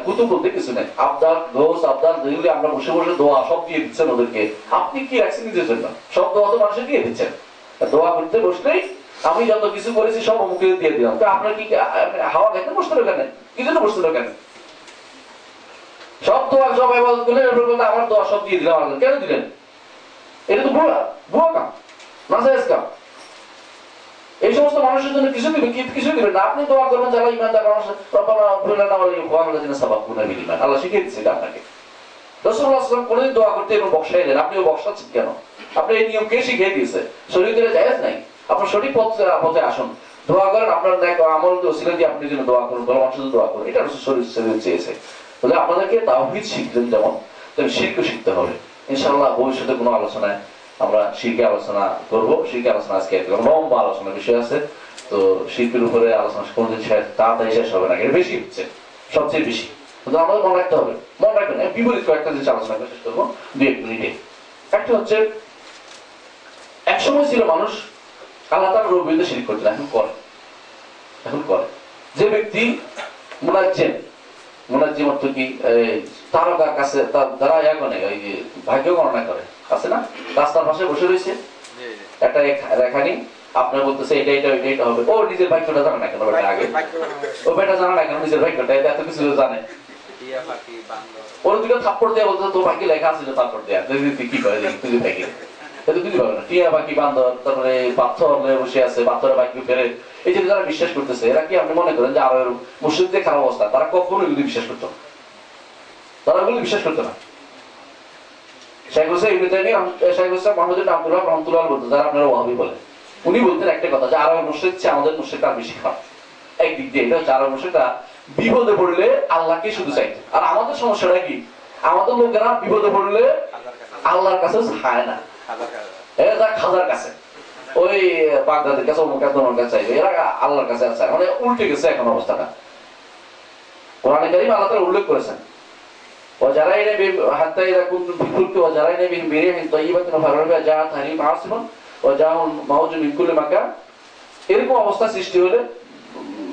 কুতুব বলতে কিছু নাই। আবদার ঘোষ আবদার যেগুলি আমরা বসে বসে দোয়া সব দিয়ে দিচ্ছেন ওদেরকে। আপনি কি নিজের জন্য? সব দোয়া তো মানুষের দিয়ে দিচ্ছেন। দোয়া করতে বসলেই আমি যত কিছু করেছি সব অমুকে দিয়ে দিলাম। তো আপনার কি, হাওয়া খেতে বসতে কেন কি জন্য বসতে কেন সব সব ইবাদত করলেন এরপর বলতে আমার দোয়া সব দিয়ে দিলাম আল্লাহ কেন দিলেন? এটা তো ভুয়া ভুয়া কাম নাজায়েজ কাম। এই সমস্ত মানুষের জন্য কিছু দিবে কিছু দিবেন না? আপনি দোয়া করবেন, যারা ইমানদার মানুষ রব্বানা লিয়াকুমাল্লাযিনা সাবাকুনা বিল আল্লাহ শিখিয়ে দিয়েছে আপনাকে। রাসূলুল্লাহ সাল্লাল্লাহু আলাইহি দোয়া করতে এবং আপনিও কেন? আপনি এই নিয়ম কে শিখিয়ে দিয়েছে? শরীয়তে জায়েজ নাই? আপনার সঠিক পথে পথে আসুন, দোয়া করেন, আপনার দেখ আমল ওসিলা দিয়ে আপনি যেন দোয়া করুন ভালো মানুষের দোয়া করুন। এটা শরীর শরীর চেয়েছে। তাহলে আপনাদেরকে তাওহীদ শিখলেন যেমন, তেমন শিরকও শিখতে হবে। ইনশাআল্লাহ ভবিষ্যতে কোনো আলোচনায় আমরা শিরকে আলোচনা করব। শিরকে আলোচনা আজকে একদম লম্বা আলোচনার বিষয় আছে। তো শিল্পের উপরে আলোচনা কোনদিন শেষ, তাড়াতাড়ি শেষ হবে না এটা বেশি হচ্ছে, সবচেয়ে বেশি। কিন্তু আমাদের মনে রাখতে হবে, মনে রাখবেন আমি বিপরীত কয়েকটা জিনিস আলোচনা করে শেষ করব, দুই এক মিনিটে। একটা হচ্ছে এক সময় ছিল মানুষ আল্লাহ তার রবিতে শিরিক করতেন এখন করে। এখন করে। যে ব্যক্তি মুনাজ্জেম মুনাজ্জিম অর্থ কি তারকার কাছে তার- যারা ইয়া করে ওই যে ভাগ্য গণনা করে। আছে না? রাস্তার পাশে বসে রয়েছে। একটা রেখা- রেখানি আপনার বলতেছে এটা এটা এটা এটা হবে। ও নিজের ভাগ্যটা জানে না কেন বেটা আগে। ও বেটা জানে না কেন নিজের ভাগ্যটা এটা এত কিছু জানে। ওর দিকে থাপ্পড় দেওয়া বলতে তোর ভাগ্যে লেখা আছে যে থাপ্পড় দেওয়া তুই তুই কি করে তুই ভাগ্যে এটা কিছু পাবে না। টিয়া বাকি বান্দর তারপরে পাথর বসে আছে, পাথরের ভাগ্য ফেরে এই যে যারা বিশ্বাস করতেছে, এরা কি আপনি মনে করেন যে খারাপ অবস্থা? তারা কখনো বিশ্বাস করতো তারা এগুলি বিশ্বাস করতো না। শেখ হোসেন রহমতুল্লাহ বলতেন, যারা আপনারা উনি বলতেন একটা কথা যে আরব মুশরিক চেয়ে আমাদের মুশরিকটা আর বেশি খারাপ। একদিক দিয়ে এটা হচ্ছে আরব মুশরিকরা বিপদে পড়লে আল্লাহকে শুধু চাইতে। আর আমাদের সমস্যাটা কি? আমাদের লোকেরা বিপদে পড়লে আল্লাহর কাছে চায় না। খাজার কাছে ওই বাগদাদের কাছে অমুক কাছে অমুক কাছে চাইবে এরা আল্লাহর কাছে চায় মানে উল্টে গেছে এখন অবস্থাটা কোরআনে কারিম আল্লাহ তাআলা উল্লেখ করেছেন وجرين بهم حتى إذا كنتم في الفلك وجرين بهم بريح طيبة فربع جاءت هريم عاصفا وجاءهم موج من كل مكان এরকম অবস্থা সৃষ্টি হলে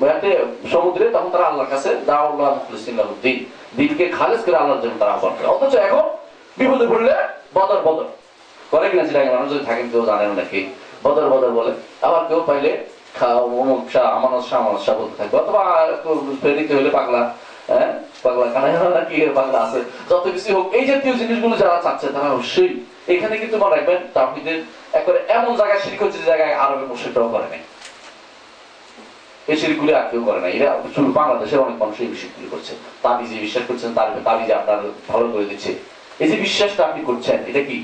ইয়াতে সমুদ্রে তখন তারা আল্লাহর কাছে দাউল্লাহ মুখলিসিন লাহুদ্দিন দিনকে খালেজ করে আল্লাহর জন্য তারা আহ্বান করে অথচ এখন বিপদে পড়লে বদর বদর করে কিনা সেটা মানুষ যদি থাকেন কেউ জানেন নাকি? বদর বদর বলে। আবার কেউ পাইলে অমুক শাহ আমানত শাহ আমানত শাহ বলতে থাকবে। অথবা প্রেরিত হলে পাগলা হ্যাঁ? পাগলা নাকি পাগলা আছে। যত কিছু হোক, এই জাতীয় জিনিসগুলো যারা চাচ্ছে, তারা অবশ্যই এখানে কিন্তু মনে রাখবেন তাহিদের একবারে এমন জায়গায় শিরিক হচ্ছে জায়গায় আরবে মুর্শিদরাও করে নাই। এই শিরগুলি আর কেউ করে না এরা শুধু বাংলাদেশের অনেক মানুষ এই বিষয়গুলি করছে। তাবিজে বিশ্বাস করছেন, তার তাবিজে আপনার ভালো করে দিচ্ছে। এই যে বিশ্বাসটা আপনি করছেন, এটা কি?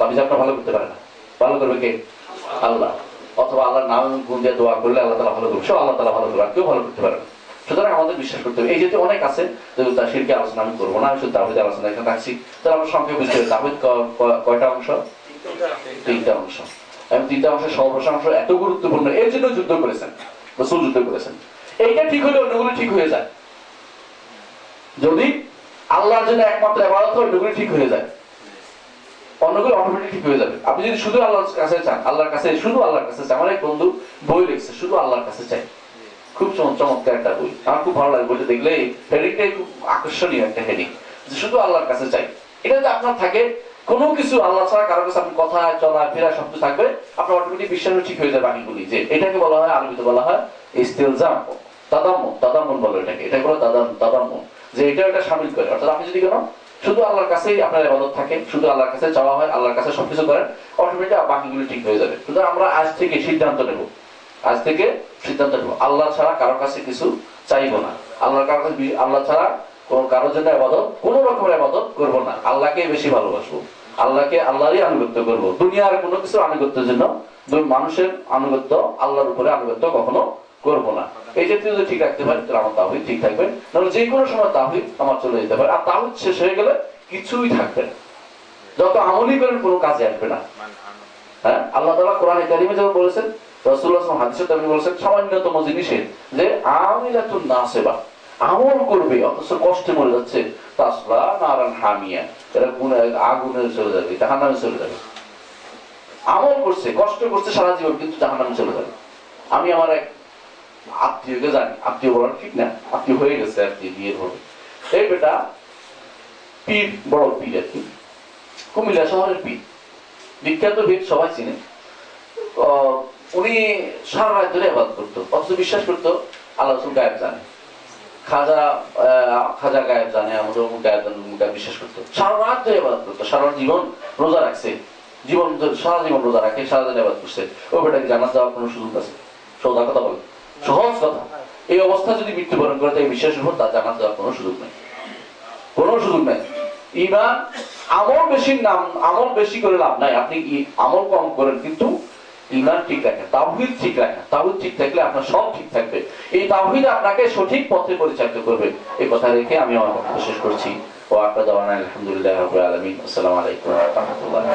আপনার ভালো করতে পারে না। ভালো করবে কে? আল্লাহ। অথবা নাম গুণ দিয়ে দোয়া করলে আল্লাহ তালা ভালো করবে। সব আল্লাহ তালা ভালো করবে কেউ ভালো করতে পারে সুতরাং আমাদের বিশ্বাস করতে হবে। এই যেহেতু অনেক আছে তার আলোচনা আমি করব না শুধু তাহিদ আলোচনা এখানে রাখছি। তাহলে সংক্ষেপে বুঝতে হবে তাহিদ কয়টা অংশ? তিনটা অংশ। এবং তিনটা সর্বশাংশ এত গুরুত্বপূর্ণ। এর জন্য যুদ্ধ করেছেন, রসুল যুদ্ধ করেছেন। এইটা ঠিক হলে অন্যগুলো ঠিক হয়ে যায়। যদি আল্লাহর জন্য একমাত্র হয়, অন্যগুলো ঠিক হয়ে যায়। অন্যগুলো অটোমেটিক হয়ে যাবে। আপনি যদি শুধু আল্লাহর কাছে চান, আল্লাহর কাছে, শুধু আল্লাহর কাছে চান আমার এক বন্ধু বই লিখছে, শুধু আল্লাহর কাছে চাই। খুব চমৎকার একটা বই। আমার খুব ভালো লাগে বইটা দেখলে। হেডিংটাই খুব আকর্ষণীয় একটা হেডিং। যে শুধু আল্লাহর কাছে চাই। এটা যদি আপনার থাকে, কোনো কিছু আল্লাহ ছাড়া কারও কাছে আপনি কথা চলা ফেরা কিছু থাকবে, আপনার অটোমেটিক বিশ্বাস ঠিক হয়ে যাবে বাকিগুলি যে এটাকে বলা হয়, আরবিতে বলা হয় ইস্তেলজাম। তাদাম্ম তাদাম্মন বলে এটাকে। এটা বলে তাদাম তাদাম্ম যে এটা এটা সামিল করে। অর্থাৎ আপনি যদি কোনো শুধু আল্লাহর কাছেই আপনার এবাদত থাকে, শুধু আল্লাহর কাছে চাওয়া হয়, আল্লাহর কাছে সবকিছু করেন, অটোমেটিক বাকিগুলি ঠিক হয়ে যাবে। সুতরাং আমরা আজ থেকে সিদ্ধান্ত নেব। আজ থেকে সিদ্ধান্ত নেব। আল্লাহ ছাড়া কারও কাছে কিছু চাইব না। আল্লাহর কারও কাছে আল্লাহ ছাড়া কোন কারোর জন্য আবাদত কোন রকমের আবাদত করব না। আল্লাহকে বেশি ভালোবাসবো। আল্লাহকে আল্লাহরই আনুগত্য করব। দুনিয়ার কোনো কিছু আনুগত্যের জন্য মানুষের আনুগত্য আল্লাহর উপরে আনুগত্য কখনো করব না। এই জাতীয় যদি ঠিক রাখতে পারি তাহলে আমার তাহিদ ঠিক থাকবে। নাহলে যে কোনো সময় তাহিদ আমার চলে যেতে পারে। আর তাহিদ শেষ হয়ে গেলে কিছুই থাকবে না। যত আমলি করেন, কোনো কাজে আসবে না। হ্যাঁ? আল্লাহ তাআলা কোরআনে কারিমে যেমন বলেছেন সাল্লাল্লাহু হাদিসে তেমনি বলেছেন, সামান্যতম জিনিসের যে আমিলাতুন নাসিবা, আমল করবে, অথচ কষ্টে মরে যাচ্ছে, তাসলা নারান হামিয়া। এরা আগুনে চলে যাবে, জাহান্নামে চলে যাবে। আমল করছে, কষ্ট করছে সারা জীবন, কিন্তু জাহান্নামে চলে যাবে। আমি আমার এক আত্মীয়কে জানি আত্মীয় বলার ঠিক না আত্মীয় হয়ে গেছে আর কি বিয়ের হবে। এই বেটা পীর, বড় পীর আর কি। কুমিল্লা শহরের পীর। বিখ্যাত বীর সবাই চিনে। উনি সারা রাত ধরে আবাদ করতো, অথচ বিশ্বাস করতো আল্লাহ রসুল গায়েব জানে। খাজা খাজা গায়েব জানে আমাদের অমুক গায়েব জানে অমুক গায়েব বিশ্বাস করতো। সারা রাত ধরে আবাদ করতো, সারা জীবন রোজা রাখছে। জীবন সারা জীবন রোজা রাখে, সারা দিন আবাদ করছে। ও বেটাকে জানার যাওয়ার কোনো সুযোগ আছে? সৌদা কথা বলে সহজ কথা। এই অবস্থা যদি মৃত্যুবরণ করে তাই বিশ্বাসের উপর তার জানার যাওয়ার কোনো সুযোগ নেই। কোনো সুযোগ নাই। ইমান আমল বেশি নাম, আমল বেশি করে লাভ নাই। আপনি আমল কম করেন, কিন্তু ইমান ঠিক রাখেন। তাওহীদ ঠিক রাখেন। তাওহীদ ঠিক থাকলে আপনার সব ঠিক থাকবে। এই তাওহীদ আপনাকে সঠিক পথে পরিচালিত করবে। এই কথা রেখে আমি আমার বক্তব্য শেষ করছি। ও আপনার দাওয়ানা আলহামদুলিল্লাহ আলামিন। আসসালামু আলাইকুম রাহমাতুল্লাহি